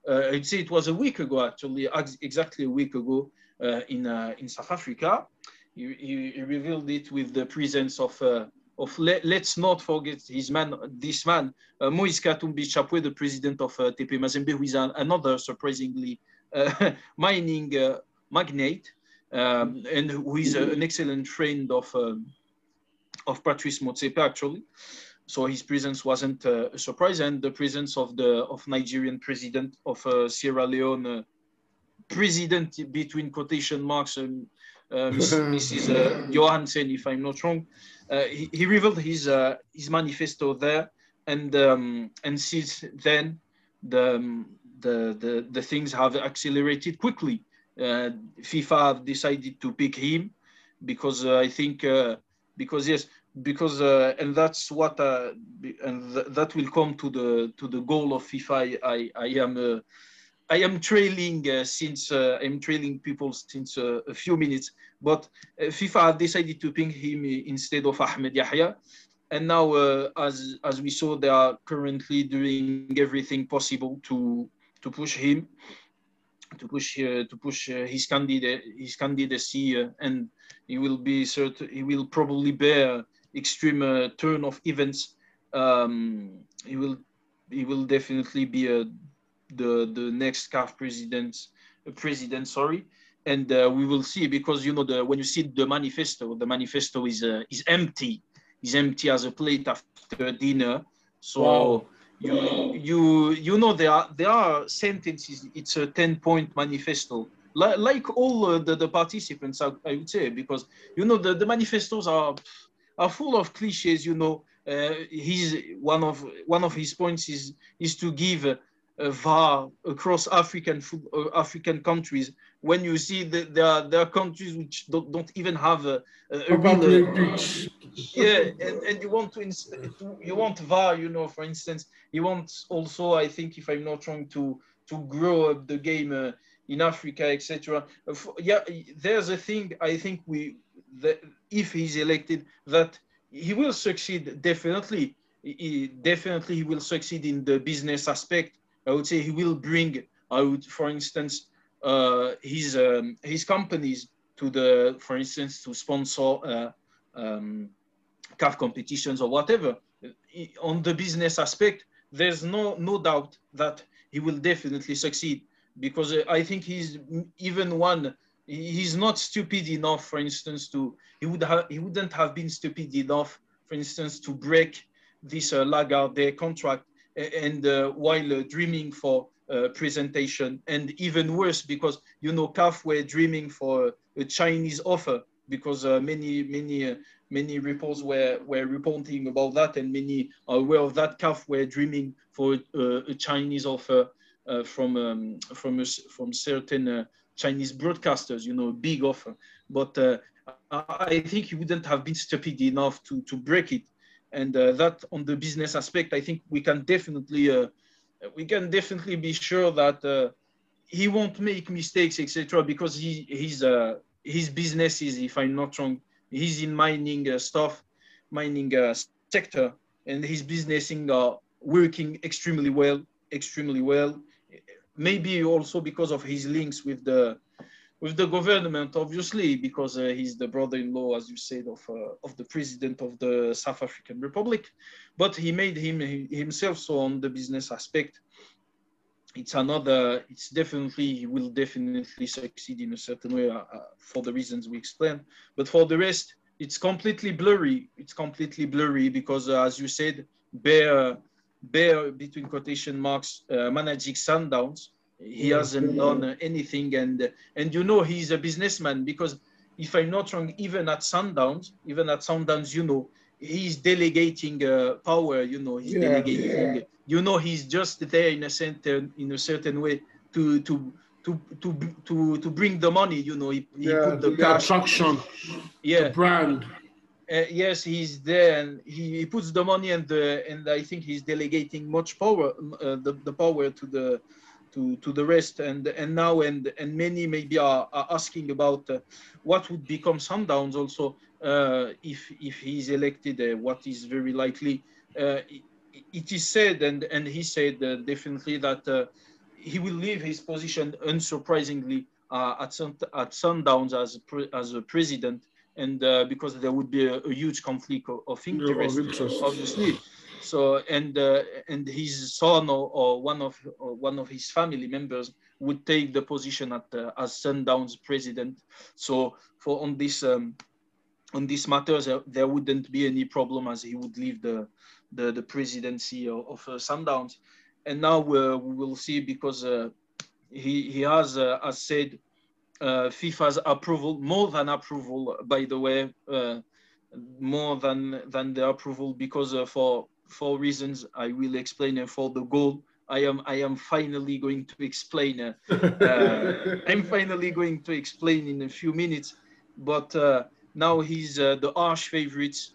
Uh, I'd say it was a week ago, actually, exactly a week ago uh, in uh, in South Africa. He, he, revealed it with the presence of uh, of let, us not forget his man, this man, uh, Moise Katumbi Chapwe, the president of uh, TP Mazembe, who is an, another surprisingly mining uh, magnate, um, and who is an excellent friend of um, of Patrice Motsepe, actually. So his presence wasn't uh, a surprise, and the presence of the of Nigerian president of uh, Sierra Leone, president between quotation marks, and Mrs. Johansen, if I'm not wrong, uh, he, he, revealed his uh, his manifesto there, and um, and since then the, um, the the the things have accelerated quickly. Uh, FIFA have decided to pick him because I think because yes because uh, and that's what uh, and th that will come to the to the goal of FIFA. I I, I am uh, I am trailing since I'm trailing people since a few minutes but uh, FIFA decided to pick him instead of Ahmed Yahya. And now, uh, as, as we saw, they are currently doing everything possible to, to push him, to push, uh, to push his, candidate, his candidacy, and he will be certain, he will probably bear extreme turn of events. Um, he will he will definitely be a, the the next CAF president president sorry and uh, we will see because you know the when you see the manifesto, the manifesto is uh, is empty, is empty as a plate after dinner. So wow. You you you know there are there are sentences. It's a ten point manifesto, like, like all uh, the, the participants. I, I, would say because you know the, the manifestos are are full of cliches. You know, uh, he's one of one of his points is is to give VAR across African uh, African countries. When you see that there are there are countries which don't, don't even have a, a, a real, yeah, and, and you want to, you want VAR, you know, for instance, you want also, I think, if I'm not wrong, to to grow up the game uh, in Africa, etc. Uh, yeah, there's a thing I think we, that if he's elected, that he will succeed definitely. He, definitely, he will succeed in the business aspect. I would say he will bring, would, for instance, uh, his um, his companies to the, for instance, to sponsor. Uh, um, CAF competitions or whatever. On the business aspect, there's no no doubt that he will definitely succeed because uh, I think he's even one. He's not stupid enough, for instance, to he would have he wouldn't have been stupid enough, for instance, to break this uh, Lagardère contract and uh, while uh, dreaming for uh, presentation and even worse because you know CAF were dreaming for a Chinese offer because many many many reports were, were reporting about that, and many are aware of that. CAF were dreaming for a Chinese offer from um, from a, from certain Chinese broadcasters, you know, a big offer. But uh, I think he wouldn't have been stupid enough to to break it. And uh, that on the business aspect, I think we can definitely uh, we can definitely be sure that he won't make mistakes, etc. Because he he's his business is, if I'm not wrong, he's in mining uh, stuff, mining uh, sector, and his business uh, working extremely well, extremely well. Maybe also because of his links with the with the government, obviously, because uh, he's the brother-in-law, as you said, of uh, of the president of the South African Republic. But he made him himself so on the business aspect. It's another. It's definitely he will definitely succeed in a certain way uh, uh, for the reasons we explained. But for the rest, it's completely blurry. It's completely blurry because, uh, as you said, Bear, Bear between quotation marks, uh, managing Sundowns. He hasn't done anything, and and you know he's a businessman because if I'm not wrong, even at Sundowns, even at Sundowns, you know, he's delegating uh, power. You know, he's yeah, delegating. Yeah you know he's just there in a certain in a certain way to to to to to to bring the money. You know, he, he yeah, put the, the attraction, yeah, the brand. Uh, yes, he's there, and he, he puts the money, and the and I think he's delegating much power, uh, the, the power to the to to the rest, and and now and and many maybe are, are asking about uh, what would become Sundowns also uh, if if he's elected, uh, what is very likely. Uh, it is said, and, and he said uh, definitely that uh, he will leave his position unsurprisingly uh, at, sun, at Sundowns as, pre, as a president, and uh, because there would be a, a huge conflict of, of interest, interest, obviously. So, and uh, and his son or, or one of or one of his family members would take the position at uh, as Sundowns president. So, for on this um, on this matter, there, there wouldn't be any problem as he would leave the the, the presidency of, of uh, Sundowns. And now uh, we will see because uh, he, he has, as said, FIFA's approval, more than approval, by the way, more than, than the approval because for, for reasons I will explain and for the goal I am I am finally going to explain. Uh, uh, I'm finally going to explain in a few minutes. But uh, now he's the arch favorites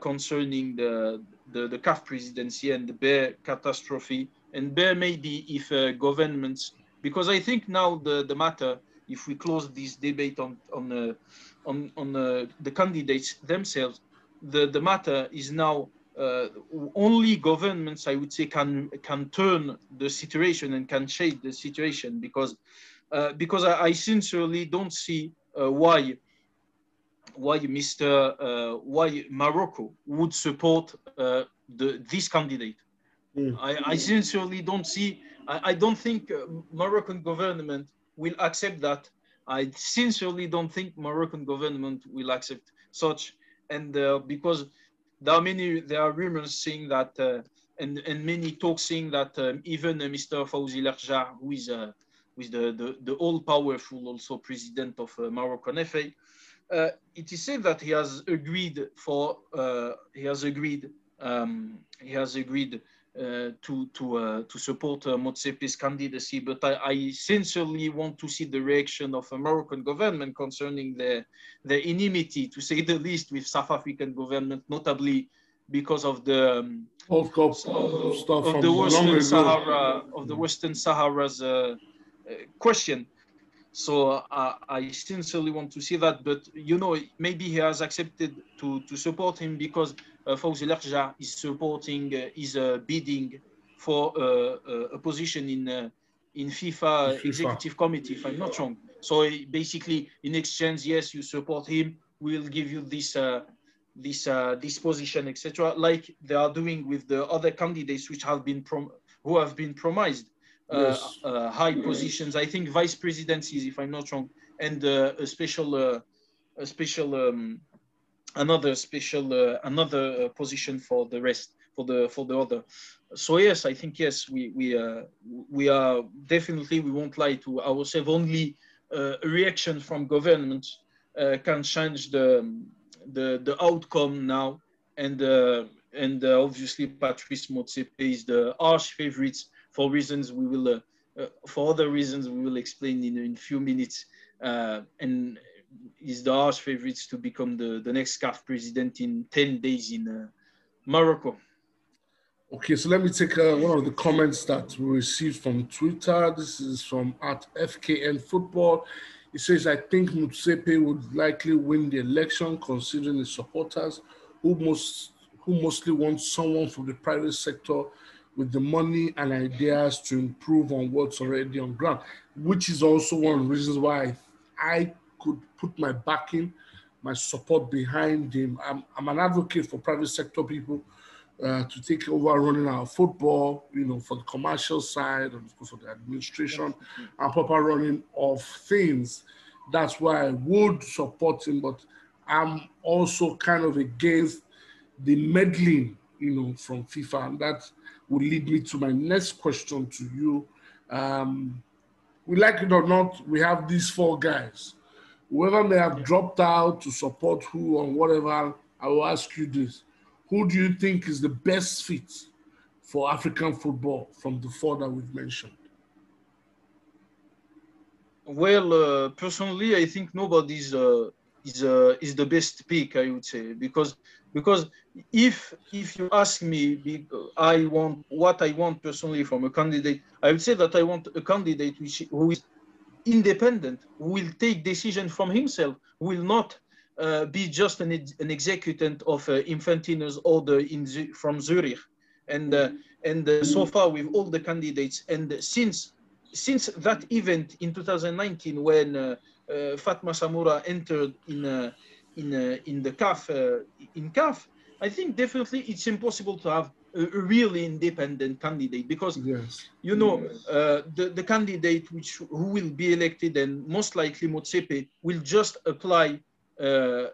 concerning the the, the presidency and the bear catastrophe. And bear maybe if uh, governments, because I think now the, the matter, if we close this debate on, on, uh, on, on uh, the candidates themselves, the, the matter is now uh, only governments, I would say, can, can turn the situation and can shape the situation because, uh, because I, I, sincerely don't see uh, why why Mr. Uh, why Morocco would support uh, the, this candidate. Mm. I, I, sincerely don't see. I, I don't think uh, Moroccan government will accept that. I sincerely don't think Moroccan government will accept such, and uh, because there are many, there are rumors saying that uh, and, and many talks saying that um, even uh, Mr. Fawzi Lekjaa, who is uh, with the, the, the all-powerful also president of uh, Moroccan FA, uh, it is said that he has agreed for uh, he has agreed um, he has agreed uh, to to uh, to support uh, Motsepe's candidacy, but I, I, sincerely want to see the reaction of Moroccan government concerning their their enmity, to say the least, with South African government, notably because of the um, of, stuff of the Western Sahara of the Western Sahara's uh, uh, question. So uh, I sincerely want to see that, but you know, maybe he has accepted to, to support him because Fawzi Lekjaa is supporting, uh, is uh, bidding for uh, uh, a position in uh, in FIFA, FIFA, executive committee, if I'm not wrong. So basically, in exchange, yes, you support him. We'll give you this this this position, etc. Like they are doing with the other candidates, which have been prom- who have been promised yes. high positions. I think vice presidencies, if I'm not wrong, and a special a special um, another special uh, another uh, position for the rest for the for the other. So yes i think yes we we uh, we are definitely we won't lie to ourselves. Only uh, a reaction from government uh, can change the the the outcome now. And uh, and obviously patrice motsepe is the arch favorite for reasons we will for other reasons we will explain in in few minutes. And is the arch favorites to become the, the next CAF president in 10 days in uh, Morocco. Okay, so let me take uh, one of the comments that we received from Twitter. This is from at FKN Football. It says, I think Motsepe would likely win the election considering his supporters who most who mostly want someone from the private sector with the money and ideas to improve on what's already on ground, which is also one of the reasons why I could put my backing, my support behind him. I'm, I'm an advocate for private sector people uh, to take over running our football, you know, for the commercial side and of course for the administration and proper running of things. That's why I would support him, but I'm also kind of against the meddling, you know, from FIFA. And that would lead me to my next question to you. Um, we like it or not, we have these four guys whoever they have dropped out to support who or whatever, I will ask you this. Who do you think is the best fit for African football from the four that we've mentioned? Well, uh, personally, I think nobody's uh, is uh, is the best pick. I would say because because if if you ask me, I want what I want personally from a candidate. I would say that I want a candidate which who is independent, will take decision from himself, will not uh, be just an, an executant of uh, Infantino's order in from Zurich. And, uh, and uh, so far with all the candidates, and since, since that event in 2019 when uh, uh, Fatma Samoura entered in, in, in the CAF, in CAF, I think definitely it's impossible to have a, really independent candidate because yes. you know yes. uh, the, the candidate which who will be elected and most likely Motsepe will just apply uh,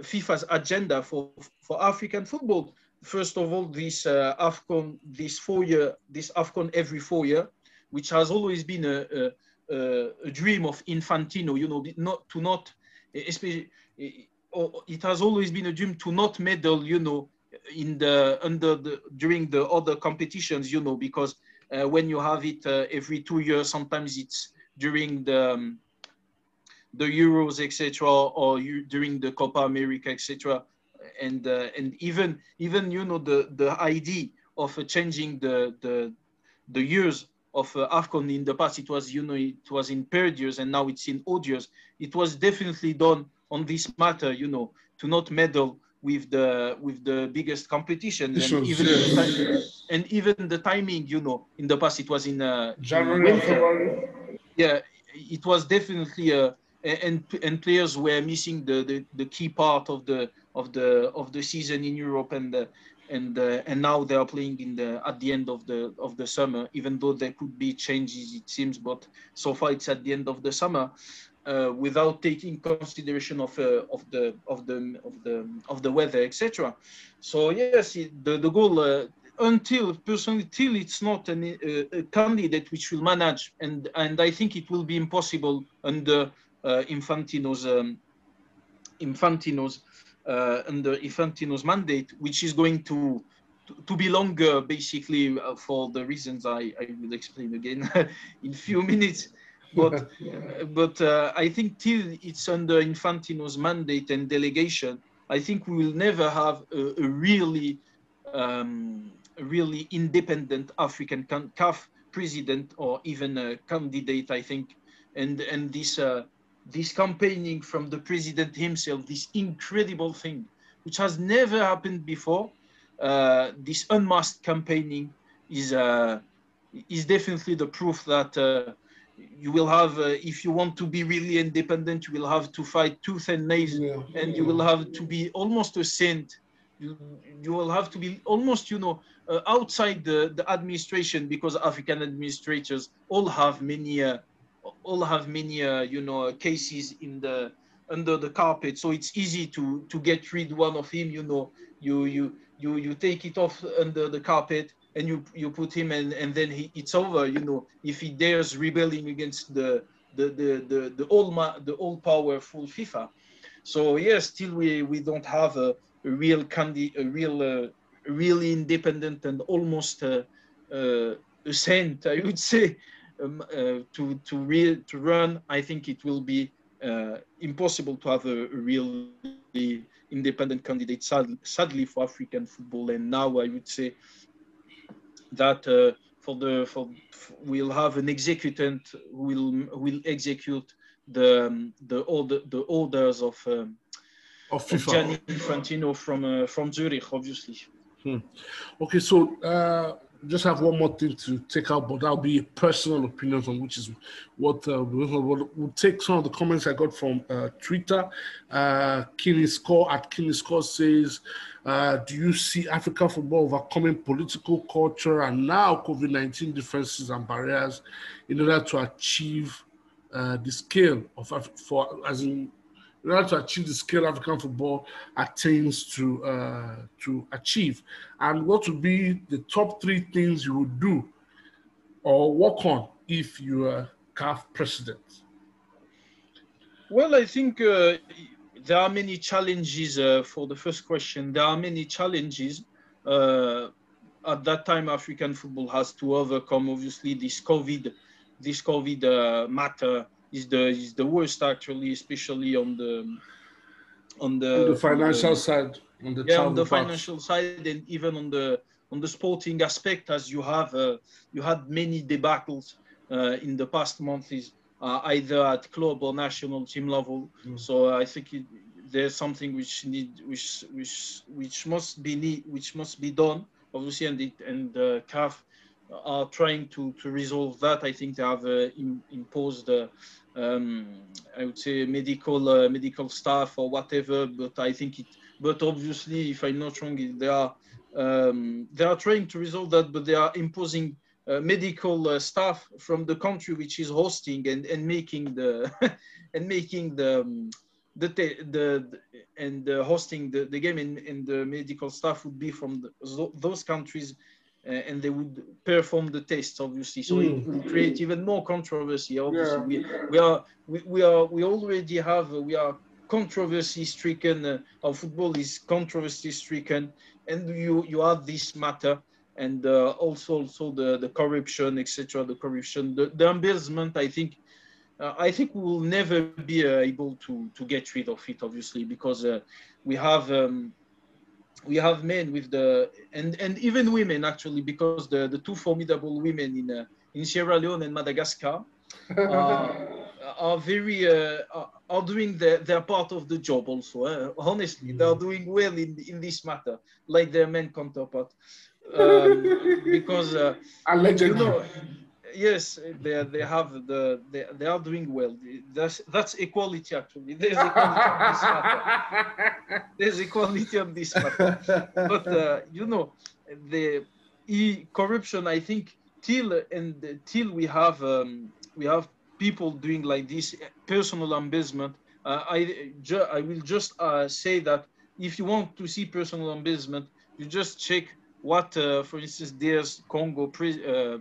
FIFA's agenda for for African football. First of all, this uh, AFCON, this four year, this AFCON every four year, which has always been a, a, a dream of Infantino. You know, not to not, especially, it has always been a dream to not meddle. You know, in the under the during the other competitions, you know, because uh, when you have it uh, every two years, sometimes it's during the um, the Euros, etc., or you, during the Copa America, etc. And uh, and even even you know the the idea of uh, changing the the the years of uh, AFCON in the past, it was you know it was in paired years, and now it's in odd years. It was definitely done on this matter, you know, to not meddle with the with the biggest competition and even yes. the, and even the timing you know in the past it was in uh, January yeah it was definitely uh, and and players were missing the, the, the key part of the of the of the season in Europe and uh, and uh, and now they are playing in the at the end of the of the summer even though there could be changes it seems but so far it's at the end of the summer uh, without taking consideration of uh, of the of the of the of the weather, etc. So yes, the the goal. Uh, until personally till it's not an, uh, a candidate which will manage and and I think it will be impossible under uh, Infantino's um, Infantino's uh, under Infantino's mandate which is going to to, to be longer basically uh, for the reasons I, I will explain again in few minutes but but uh, I think till it's under Infantino's mandate and delegation I think we will never have a, a really um, really independent African CAF president or even a candidate, I think. And, and this, uh, this campaigning from the president himself, this incredible thing, which has never happened before, uh, this unmasked campaigning is, uh, is definitely the proof that uh, you will have, uh, if you want to be really independent, you will have to fight tooth and nail, yeah. and you will have to be almost a saint you, you will have to be almost, you know, uh, outside the, the administration because African administrators all have many, uh, all have many, uh, you know, cases in the under the carpet. So it's easy to to get rid one of him. You know, you you you you take it off under the carpet and you you put him and and then he, it's over. You know, if he dares rebelling against the the the the, the all the all powerful FIFA. So yes, still we we don't have a a real candy, a real, uh, really independent and almost uh, uh, a saint, I would say, um, uh, to to real to run. I think it will be impossible to have a, a really independent candidate. Sad, sadly for African football, and now I would say that uh, for the for, we'll have an executant who will will execute the um, the order the orders of um, of FIFA. Gianni Infantino from uh, from Zurich, obviously. Hmm. Okay, so uh, just have one more thing to take out, but that'll be a personal opinion on which is what uh, we'll, take some of the comments I got from uh, Twitter. Uh, Kinney Score at Kinney Score says, uh, "Do you see African football overcoming political culture and now COVID nineteen differences and barriers in order to achieve uh, the scale of for as in in order to achieve the scale African football attains to uh, to achieve, and what would be the top three things you would do or work on if you are CAF president? Well, I think uh, there are many challenges uh, for the first question. There are many challenges. Uh, at that time, African football has to overcome, obviously, this COVID, this COVID uh, matter is the is the worst actually, especially on the on the, on the financial the, side. On the yeah, on the part. financial side, and even on the on the sporting aspect, as you have uh, you had many debacles uh, in the past months, uh, either at club or national team level. Mm. So I think it, there's something which need which which which must be need, which must be done obviously, and it, and uh, CAF are trying to to resolve that. I think they have uh, in, imposed uh, um, I would say medical uh, medical staff or whatever. But I think it. But obviously, if I'm not wrong, they are um, they are trying to resolve that, but they are imposing uh, medical uh, staff from the country which is hosting and, and making the and making the um, the, the, and uh, hosting the, the game in, in the medical staff would be from the, those countries and they would perform the tests obviously so mm. it will create even more controversy obviously yeah. we, we are we, we are we already have uh, we are controversy stricken uh, our football is controversy stricken and you you have this matter and uh, also also the the corruption etc the corruption the, the embezzlement i think uh, I think we will never be uh, able to to get rid of it, obviously, because we have um, we have men with the and and even women actually because the the two formidable women in uh, in Sierra Leone and Madagascar uh, are very uh, are doing their, their part of the job also eh? honestly they are mm. doing well in in this matter like their men counterpart um, because uh, you know yes, they, they have the they, they are doing well. That's that's equality actually. There's equality on this matter. There's equality on this matter. But uh, you know, the e corruption. I think till and till we have um, we have people doing like this personal embezzlement. Uh, I I will just uh, say that if you want to see personal embezzlement, you just check what, uh, for instance, there's Congo pre- uh,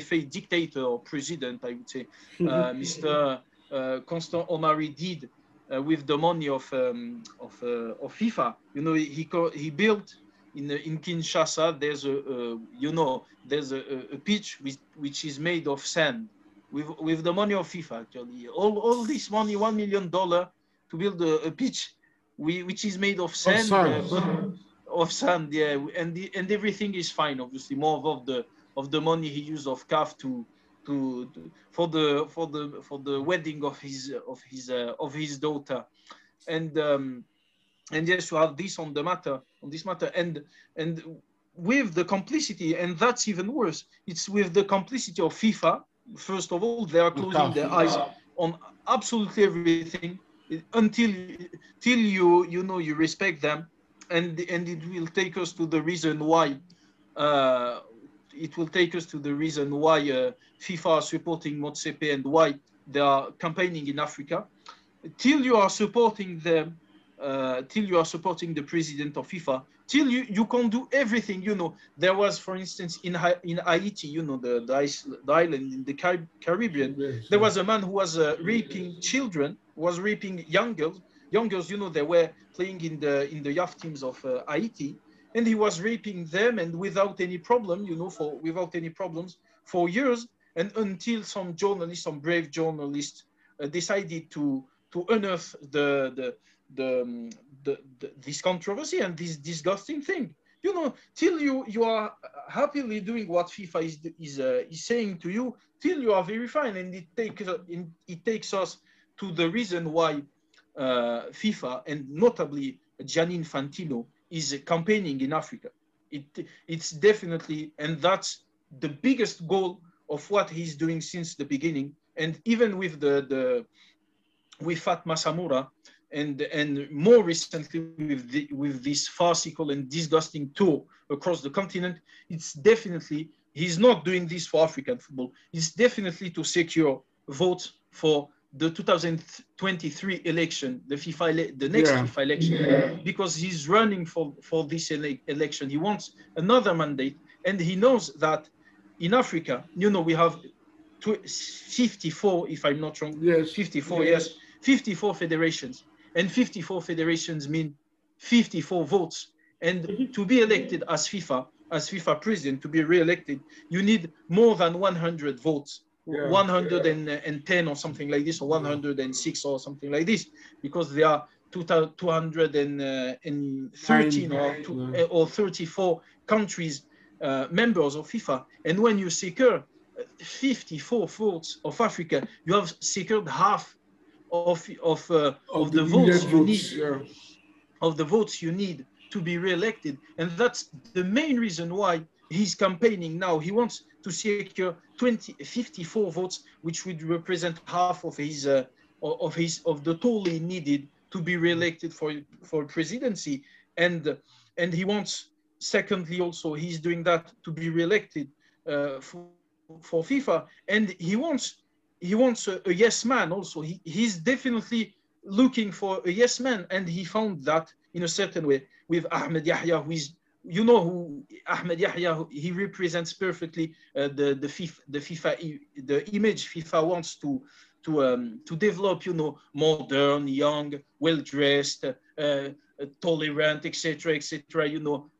FA dictator or president, I would say, uh, Mr. Uh, Constant Omari did uh, with the money of um, of, uh, of FIFA. You know, he he built in in Kinshasa. There's a, a you know there's a, a pitch which, which is made of sand with with the money of FIFA. Actually, all all this money, one million dollar, to build a, a pitch, we, which is made of sand. Of sand. of sand, yeah, and the, and everything is fine. Obviously, more of the of the money he used of CAF to to, to, for the for the for the wedding of his of his uh, of his daughter, and um, and yes, you have this on the matter on this matter, and and with the complicity, and that's even worse. It's with the complicity of FIFA. First of all, they are closing their eyes on absolutely everything until till you you know you respect them, and and it will take us to the reason why. Uh, it will take us to the reason why uh, FIFA are supporting Motsepe and why they are campaigning in Africa. Till you are supporting them, uh, till you are supporting the president of FIFA, till you, you can do everything. You know, there was, for instance, in in Haiti, you know, the, the, the island in the Car Caribbean, yes, there was a man who was uh, raping children, was raping young girls. Young girls, you know, they were playing in the in the youth teams of uh, Haiti, and he was raping them, and without any problem, you know, for without any problems for years and until some journalists, some brave journalists, uh, decided to to unearth the the the, um, the, the, this controversy and this disgusting thing. You know, till you you are happily doing what FIFA is is uh, is saying to you, till you are very fine, and it takes uh, it takes us to the reason why uh, FIFA and notably Gianni Infantino is campaigning in Africa. It it's definitely and that's the biggest goal of what he's doing since the beginning. And even with the, the with Fatma Samoura and and more recently with the, with this farcical and disgusting tour across the continent, it's definitely he's not doing this for African football. It's definitely to secure votes for the 2023 election, the FIFA, the next yeah. FIFA election, yeah. because he's running for for this ele election. He wants another mandate, and he knows that in Africa, you know, we have 54, if I'm not wrong. Yes. 54, yes. yes. 54 federations. And 54 federations mean 54 votes. And to be elected as FIFA, as FIFA president, to be re-elected, you need more than 100 votes. Yeah, 110 yeah. or something like this, or 106 or something like this, because there are 213 uh, or, two, or 34 countries uh, members of FIFA. And when you secure 54 votes of Africa, you have secured half of of, uh, of, of the, the votes you need yeah. of the votes you need to be re-elected, and that's the main reason why he's campaigning now. He wants to secure 20, 54 votes, which would represent half of his uh, of his of the toll he needed to be re-elected for for presidency, and and he wants secondly, also he's doing that to be reelected uh, for, for FIFA, and he wants he wants a, a yes man. Also, he, he's definitely looking for a yes man, and he found that in a certain way with Ahmed Yahya, who is you know who Ahmed Yahya he represents perfectly uh, the the FIFA the FIFA the image FIFA wants to to um, to develop you know modern young well dressed uh, tolerant, etc., etc., you know,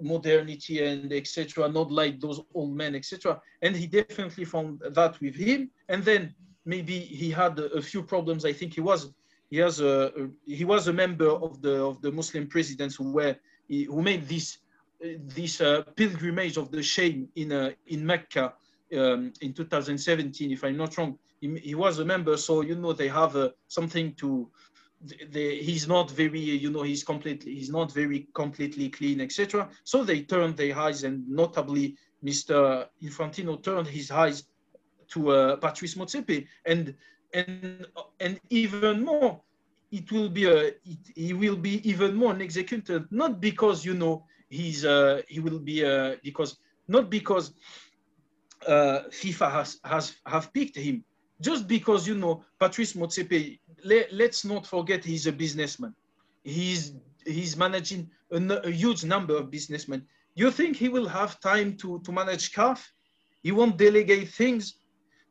modernity and etc., not like those old men, etc. And he definitely found that with him. And then maybe he had a, few problems. I think he was he has a, he was a member of the of the Muslim presidents who were who made this this uh, pilgrimage of the shame in uh, in Mecca um, in 2017, if I'm not wrong. He, he, was a member, so you know they have uh, something to the, he's not very, you know, he's completely, he's not very completely clean, etc. So they turned their eyes, and notably, Mr. Infantino turned his eyes to uh, Patrice Motsepe, and and and even more, it will be a, it, he will be even more an executed, not because you know he's uh, he will be uh, because not because uh, FIFA has has have picked him, just because you know Patrice Motsepe, let, us not forget he's a businessman. He's he's managing a, a, huge number of businessmen. you think he will have time to, to manage CAF? He won't delegate things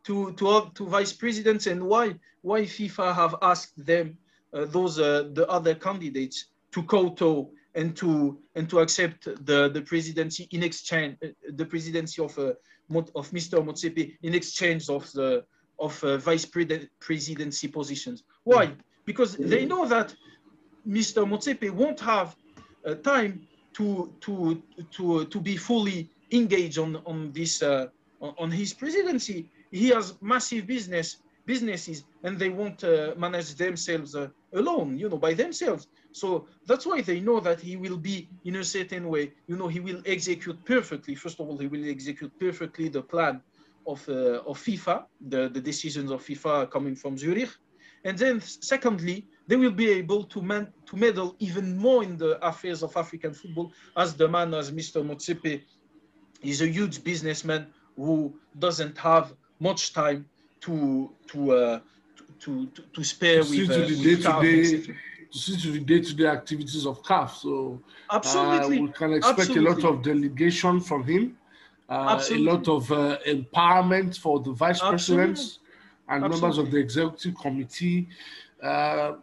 to, to, to vice presidents and why? Why FIFA have asked them, those uh, the other candidates, to kowtow and to and to accept the, the presidency in exchange, uh, the presidency of uh, of Mr. Motsepe in exchange of the of uh, vice presidency positions. Why? Because they know that Mr. Motsepe won't have uh, time to to to to be fully engaged on on this uh, on his presidency. He has massive business businesses, and they won't uh, manage themselves uh, alone, you know, by themselves. So that's why they know that he will be in a certain way. You know, he will execute perfectly. First of all, he will execute perfectly the plan of uh, of FIFA, the the decisions of FIFA coming from Zurich, and then secondly, they will be able to, man, to meddle even more in the affairs of African football as the man, as Mr. Motsepe, is a huge businessman who doesn't have much time to to uh, to, to, to spare with, uh, to the day-to-day to see to the day-to-day activities of CAF. So absolutely, uh, we can expect absolutely. a lot of delegation from him, uh, a lot of uh, empowerment for the vice absolutely. presidents and absolutely. members of the executive committee. Uh,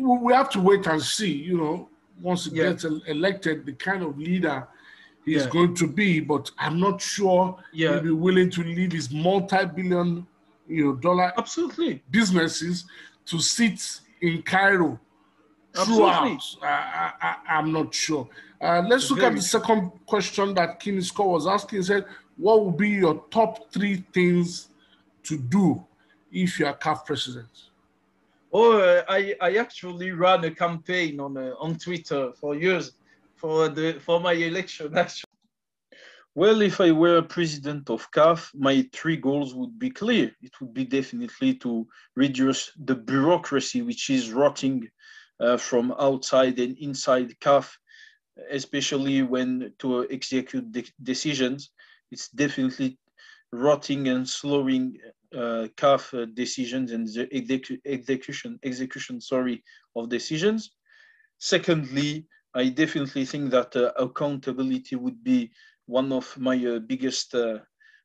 we have to wait and see, you know, once he yeah. gets elected, the kind of leader he's yeah. going to be. But I'm not sure yeah. he'll be willing to leave his multi-billion, you know, dollar absolutely businesses to sit in Cairo throughout. I, I, am not sure. Uh, let's look Very at the second question that King Scott was asking. He said, "What would be your top three things to do if you are CAF president?" Oh, uh, I, I actually ran a campaign on uh, on Twitter for years for the for my election. Actually, well, if I were president of CAF, my three goals would be clear. It would be definitely to reduce the bureaucracy which is rotting uh, from outside and inside CAF, especially when to execute de decisions. It's definitely rotting and slowing uh, CAF uh, decisions and the execu execution, execution, sorry, of decisions. Secondly, I definitely think that uh, accountability would be one of my uh, biggest uh,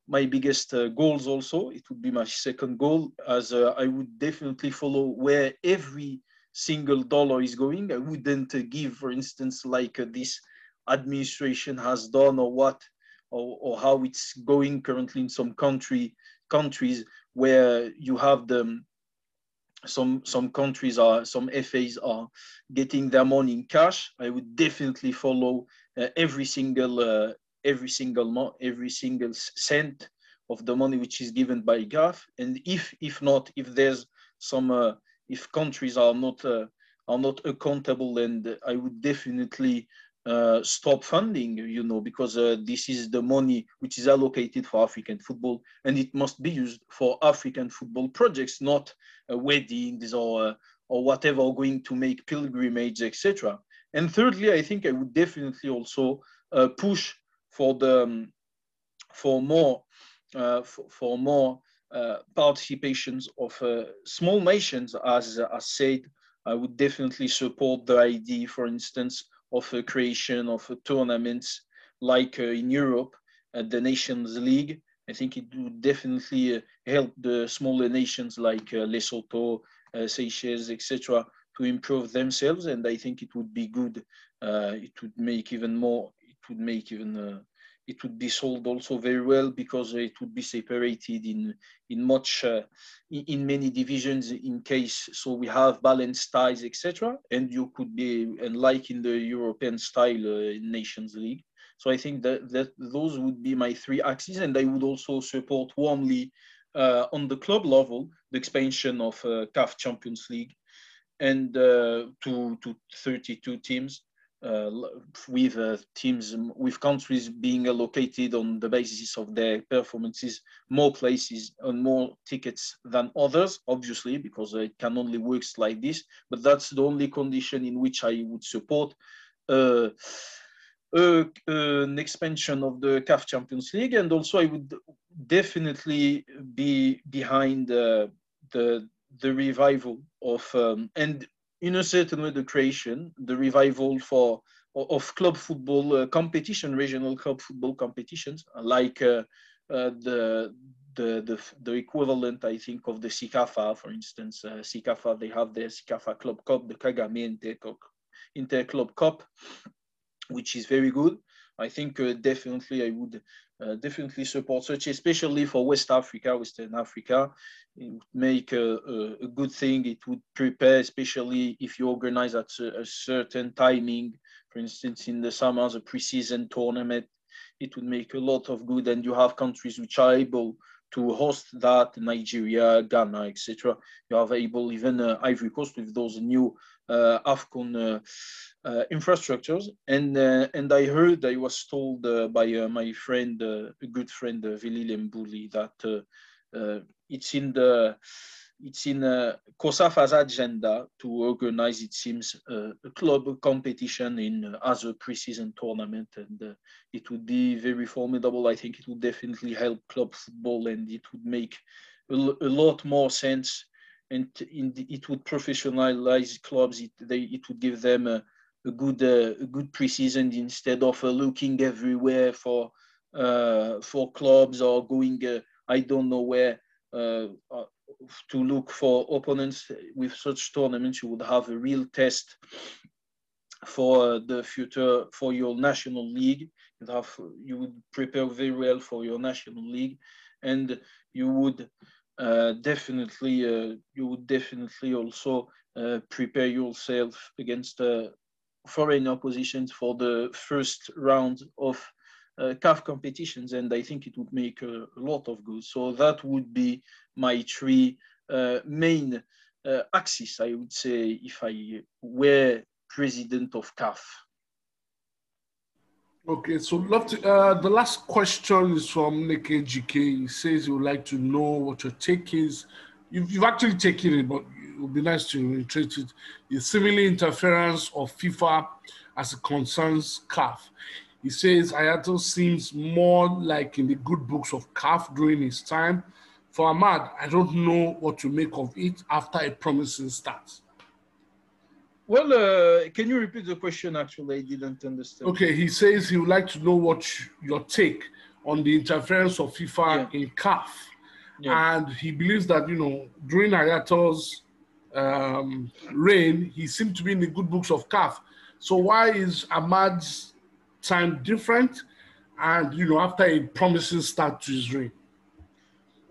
my biggest uh, goals also. It would be my second goal as I would definitely follow where every single dollar is going. I wouldn't give, for instance, like this administration has done or what or, or how it's going currently in some country countries where you have the some some countries are some FAs are getting their money in cash. I would definitely follow uh, every single uh, every single every single cent of the money which is given by CAF. And if if not, if there's some uh, if countries are not uh, are not accountable, and I would definitely uh, stop funding, you know, because uh, this is the money which is allocated for African football and it must be used for African football projects, not uh, weddings or, uh, or whatever, going to make pilgrimage, etc. And thirdly, I think I would definitely also uh, push for the um, for more uh, for, for, more participations of small nations, as as said. I would definitely support the idea, for instance, of a creation of tournaments like uh, in Europe the Nations League. I think it would definitely uh, help the smaller nations like uh, Lesotho, Seychelles, etc., to improve themselves. And I think it would be good. it would make even more. It would make even it would be sold also very well because it would be separated in in much uh, in, many divisions in case so we have balanced ties etc and you could be and like in the european style uh, nations league. So i think that that those would be my three axes and i would also support warmly uh, on the club level the expansion of uh, CAF Champions League and uh, to to 32 teams uh, with uh, teams, with countries being allocated on the basis of their performances, more places and more tickets than others, obviously, because it can only work like this. But that's the only condition in which I would support uh, uh, an expansion of the CAF Champions League. And also I would definitely be behind uh, the, the revival of, um, and in a certain way, the creation, the revival for of club football uh, competition, regional club football competitions, like uh, uh, the, the, the the equivalent, I think, of the CECAFA, for instance. Uh, CECAFA, they have the CECAFA Club Cup, the Kagame Inter Club Cup, which is very good. I think uh, definitely I would uh, definitely support such, especially for West Africa, Western Africa. It would make a, a, good thing. It would prepare, especially if you organize at a, a certain timing, for instance, in the summer, the preseason tournament, it would make a lot of good. And you have countries which are able to host that, Nigeria, Ghana, etc. You are able, even uh, Ivory Coast with those new AFCON uh, uh, infrastructures. And and I heard, I was told by my friend, a good friend, uh, Vili Lembuli, that it's in the it's in uh, agenda to organize, it seems, uh, a club competition in uh, as a preseason tournament, and uh, it would be very formidable. I think it would definitely help club football, and it would make a lot more sense and the, it would professionalize clubs. It they it would give them a, a good uh, a good preseason instead of uh, looking everywhere for uh, for clubs or going uh, I don't know where uh, uh, to look for opponents. With such tournaments, you would have a real test for the future for your national league. You'd have you would prepare very well for your national league, and you would definitely uh, you would definitely also uh, prepare yourself against foreign oppositions for the first round of uh, CAF competitions, and I think it would make a, a, lot of good. So that would be my three uh, main uh, axes, I would say, if I were president of CAF. Okay, so love to, uh, the last question is from Nick GK. He says he would like to know what your take is. You've, you've actually taken it, but it would be nice to reiterate it. The seemingly interference of FIFA as it concerns CAF. He says Hayatou seems more like in the good books of CAF during his time. For Ahmad, I don't know what to make of it after a promising start. Well, uh, can you repeat the question? Actually, I didn't understand. Okay, he says he would like to know what your take on the interference of FIFA yeah. in CAF, yeah. and he believes that you know during Hayatou's um, reign, he seemed to be in the good books of CAF. So why is Ahmad's time different? And you know, after a promising start to his reign.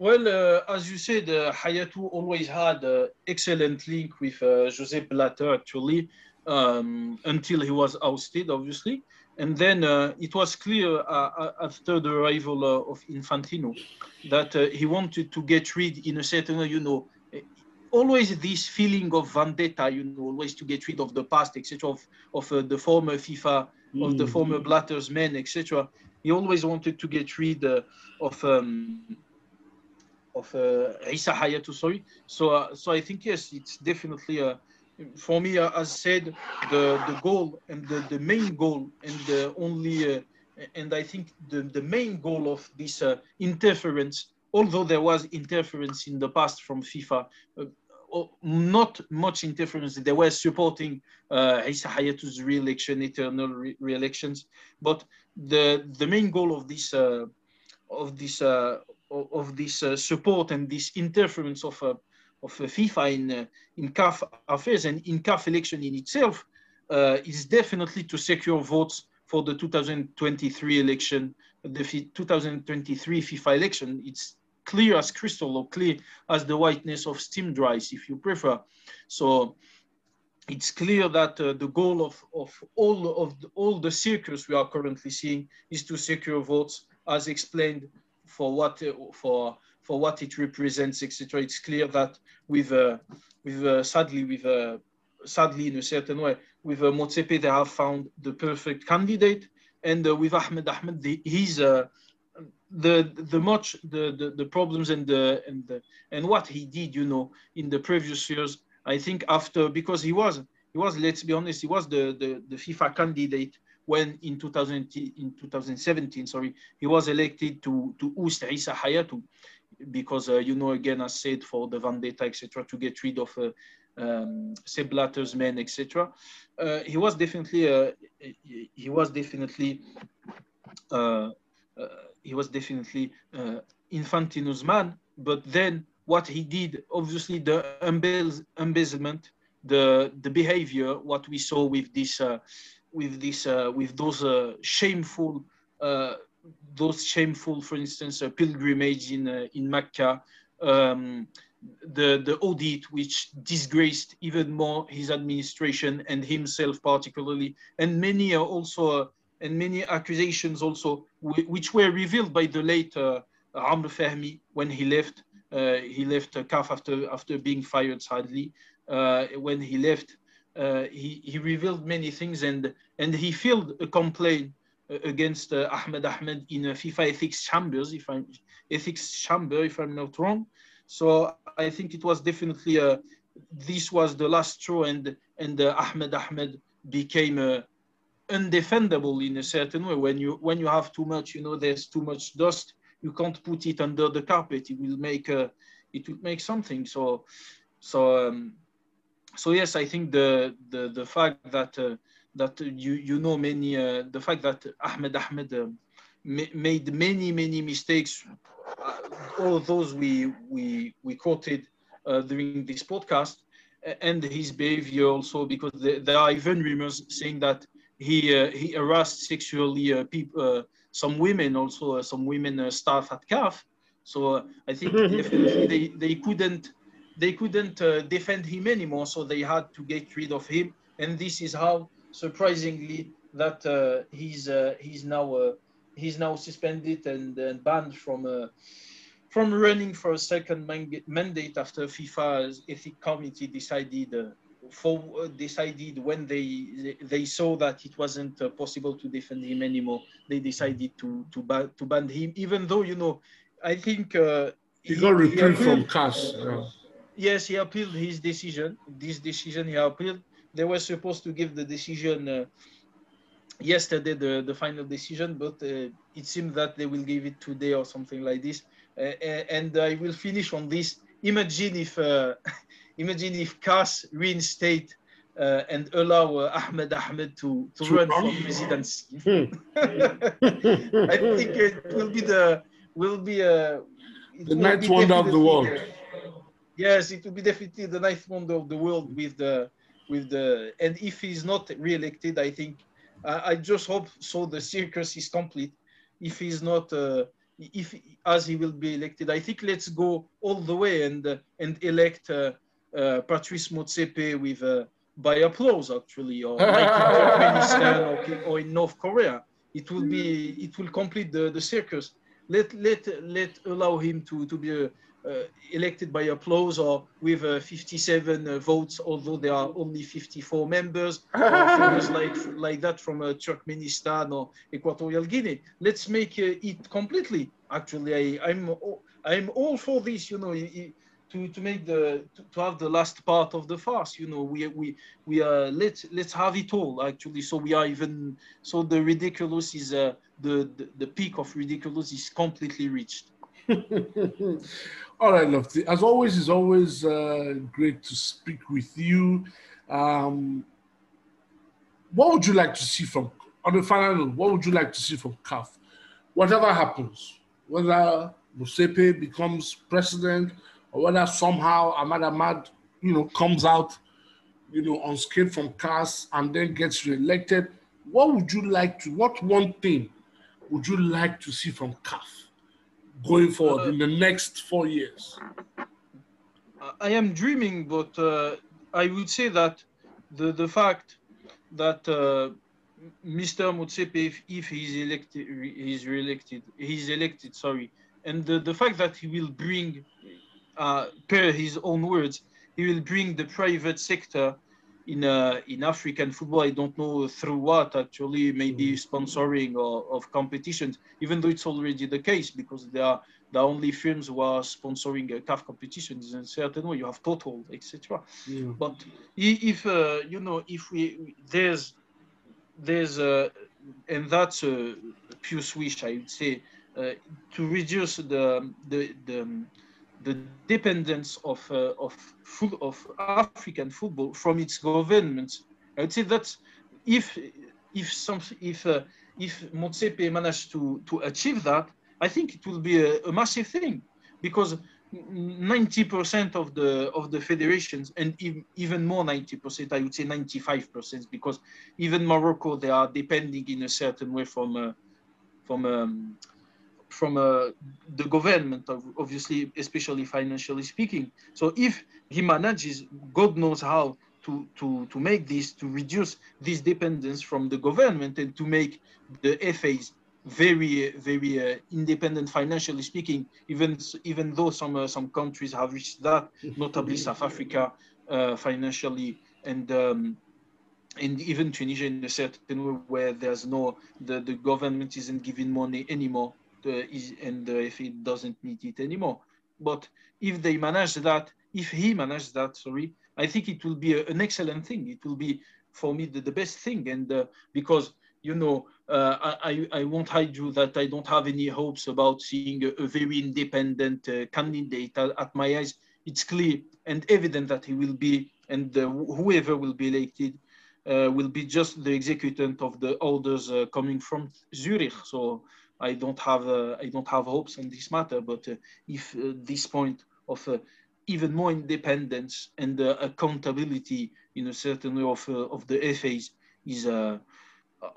Well, uh, as you said, uh, Hayatou always had an excellent link with uh, Joseph Blatter, actually, um, until he was ousted, obviously. And then uh, it was clear uh, uh, after the arrival of Infantino that he wanted to get rid, in a certain way, you know, always this feeling of vendetta, you know, always to get rid of the past, etc., of, of the former FIFA, mm. of the former Blatter's men, etc. He always wanted to get rid of. Um, of uh, Issa Hayatou, sorry. So, uh, so I think yes, it's definitely uh, for me, uh, as said, the the goal and the, the main goal and the only uh, and I think the, the main goal of this uh, interference, although there was interference in the past from FIFA, uh, not much interference. They were supporting uh, Issa Hayatou's re-election, eternal re-elections, but the the main goal of this of this uh, of this uh, support and this interference of uh, of FIFA in uh, in CAF affairs and in CAF election in itself is definitely to secure votes for the 2023 election, the 2023 FIFA election. It's clear as crystal or clear as the whiteness of steamed rice, if you prefer. So it's clear that uh, the goal of, of all of the, all the circus we are currently seeing is to secure votes as explained for what for for what it represents, etc. It's clear that with uh, with uh, sadly with uh, sadly in a certain way with uh, Motsepe they have found the perfect candidate, and uh, with Ahmed Ahmed the, he's uh, the the much the, the the problems and the and the, and what he did you know in the previous years I think after because he was he was let's be honest he was the the, the FIFA candidate when in 2000 in 2017 sorry he was elected to to oust Issa Hayatou because uh, you know again I said for the vendetta etc to get rid of uh, um, men etc uh, he was definitely uh, he was definitely uh, uh, he was definitely uh, Infantino's man. But then what he did, obviously the embezzlement, the the behavior, what we saw with this with this with those shameful those shameful, for instance, pilgrimage in in Mecca. Um, the, the audit, which disgraced even more his administration and himself particularly, and many are also, uh, and many accusations also, which were revealed by the late uh, Amr Fahmy when he left. Uh, he left uh, CAF after after being fired sadly. Uh, when he left, uh, he, revealed many things and and he filed a complaint uh, against Ahmed Ahmed in a FIFA ethics chambers, if I'm ethics chamber, if I'm not wrong. So I think it was definitely a, uh, this was the last straw and, and uh, Ahmed Ahmed became uh, undefendable in a certain way. When you, when you have too much, you know, there's too much dust, you can't put it under the carpet. It will make a, it will make something. So, so, um, so yes, I think the, the, the fact that, uh, that you, you know many, uh, the fact that Ahmed Ahmed uh, made many, many mistakes uh, all those we we we quoted uh, during this podcast, and his behavior also because there, there are even rumors saying that he uh, he harassed sexually uh, people, uh, some women also uh, some women staff at CAF. So I think they, they couldn't they couldn't defend him anymore, so they had to get rid of him. And this is how surprisingly that he's he's now he's now suspended and, and banned from uh, from running for a second mandate after FIFA's ethics committee decided uh, for uh, decided when they they saw that it wasn't uh, possible to defend him anymore. They decided to to ban to ban him, even though you know, I think uh, he, he got reprieved from CAS. Yeah. Yes, he appealed his decision. This decision he appealed. They were supposed to give the decision uh, yesterday the, the final decision, but uh, it seems that they will give it today or something like this. Uh, and I will finish on this. Imagine if uh, imagine if CAS reinstate uh, and allow uh, Ahmed Ahmed to, to run for presidency. Hmm. I think it will be the will be a the ninth wonder of the world. Yes, it will be definitely the ninth wonder of the world with the with the and if he's not re-elected, I think I, I just hope so. The circus is complete. If he's not, uh, if as he will be elected, I think let's go all the way and uh, and elect uh, uh Patrice Motsepe with uh, by applause actually, or like in Turkmenistan or, or in North Korea. It will be it will complete the, the circus. Let let let allow him to to be a uh, elected by applause or with uh, 57 uh, votes, although there are only 54 members, like like that from Turkmenistan or Equatorial Guinea. Let's make it completely. Actually, I, I'm I'm all for this. You know. to, to make the to, to, have the last part of the farce you know we we we uh let's let's have it all actually so we are even so the ridiculous is uh the, the the peak of ridiculous is completely reached All right, Lotfi. As always, it's always uh, great to speak with you. Um, what would you like to see from, on the final note, what would you like to see from CAF? Whatever happens, whether Motsepe becomes president or whether somehow Ahmad Ahmad, you know, comes out, you know, unscathed from CAS and then gets reelected, what would you like to, what one thing would you like to see from CAF? Going forward uh, in the next four years? I am dreaming, but uh, I would say that the, the fact that uh, Mr. Motsepe, if, if he's elected, he's re-elected, he's elected, sorry, and the, the fact that he will bring, uh, per his own words, he will bring the private sector in uh, in African football. I don't know through what actually, maybe mm. sponsoring or, of competitions, even though it's already the case because they are the only firms who are sponsoring a CAF competitions in a certain way. You have Total, etc. Yeah. But if uh, you know, if we there's there's uh, and that's a pure wish, I would say, uh, to reduce the the the the dependence of uh, of of African football from its governments. I would say that if if some if uh, if Motsepe managed to to achieve that, I think it will be a, a massive thing because 90% of the of the federations and even more 90% i would say 95% because even morocco they are depending in a certain way from uh, from um, from uh, the government obviously especially financially speaking. So if he manages god knows how to to to make this to reduce this dependence from the government and to make the fas very very uh, independent financially speaking even even though some uh, some countries have reached that notably south africa uh, financially and um, and even tunisia in a certain way where there's no the, the government isn't giving money anymore is, and if he doesn't need it anymore but if they manage that if he manages that sorry i think it will be a, an excellent thing it will be for me the, the best thing and uh, because you know, uh, I, I won't hide you that I don't have any hopes about seeing a, a very independent uh, candidate. At, my eyes, it's clear and evident that he will be, and uh, whoever will be elected uh, will be just the executant of the orders uh, coming from Zurich. So I don't have uh, I don't have hopes on this matter. But uh, if uh, this point of uh, even more independence and accountability in a certain way of of the FAs is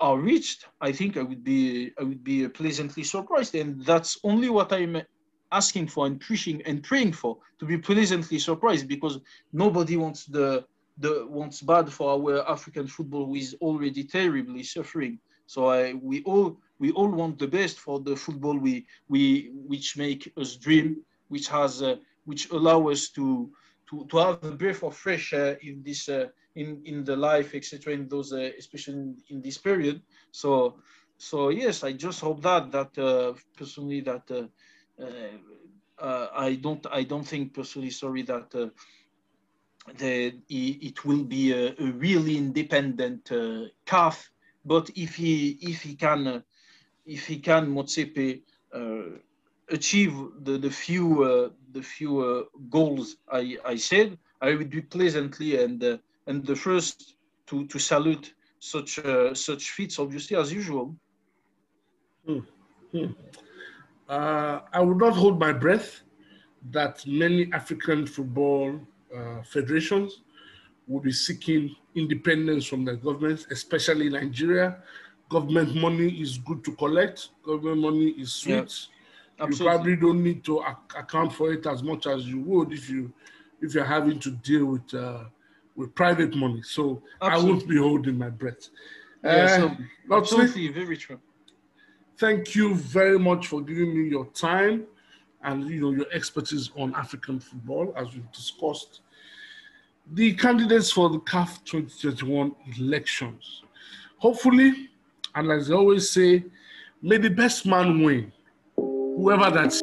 are reached, I think I would be I would be pleasantly surprised, and that's only what I'm asking for and pushing and praying for to be pleasantly surprised because nobody wants the the wants bad for our African football who is already terribly suffering. So I we all we all want the best for the football we we which make us dream, which has uh, which allow us to to to have a breath of fresh air in this. Uh, in in the life etc in those uh, especially in, this period so so yes i just hope that that uh, personally that uh, uh, uh i don't i don't think personally sorry that uh, the, it will be a, a really independent uh, CAF, but if he if he can if he can Motsepe achieve the the few the few goals I I said, I would be pleasantly and and the first to, to salute such uh, such feats, obviously, as usual. Hmm. Hmm. Uh, I would not hold my breath that many African football uh, federations will be seeking independence from the governments, especially Nigeria. Government money is good to collect. Government money is sweet. Yeah, you probably don't need to ac account for it as much as you would if you if you're having to deal with uh, with private money. So absolutely. I won't be holding my breath. Yeah, uh, absolutely, very true. Thank you very much for giving me your time and you know your expertise on African football as we've discussed. The candidates for the CAF 2021 elections. Hopefully, and as I always say, may the best man win, whoever that's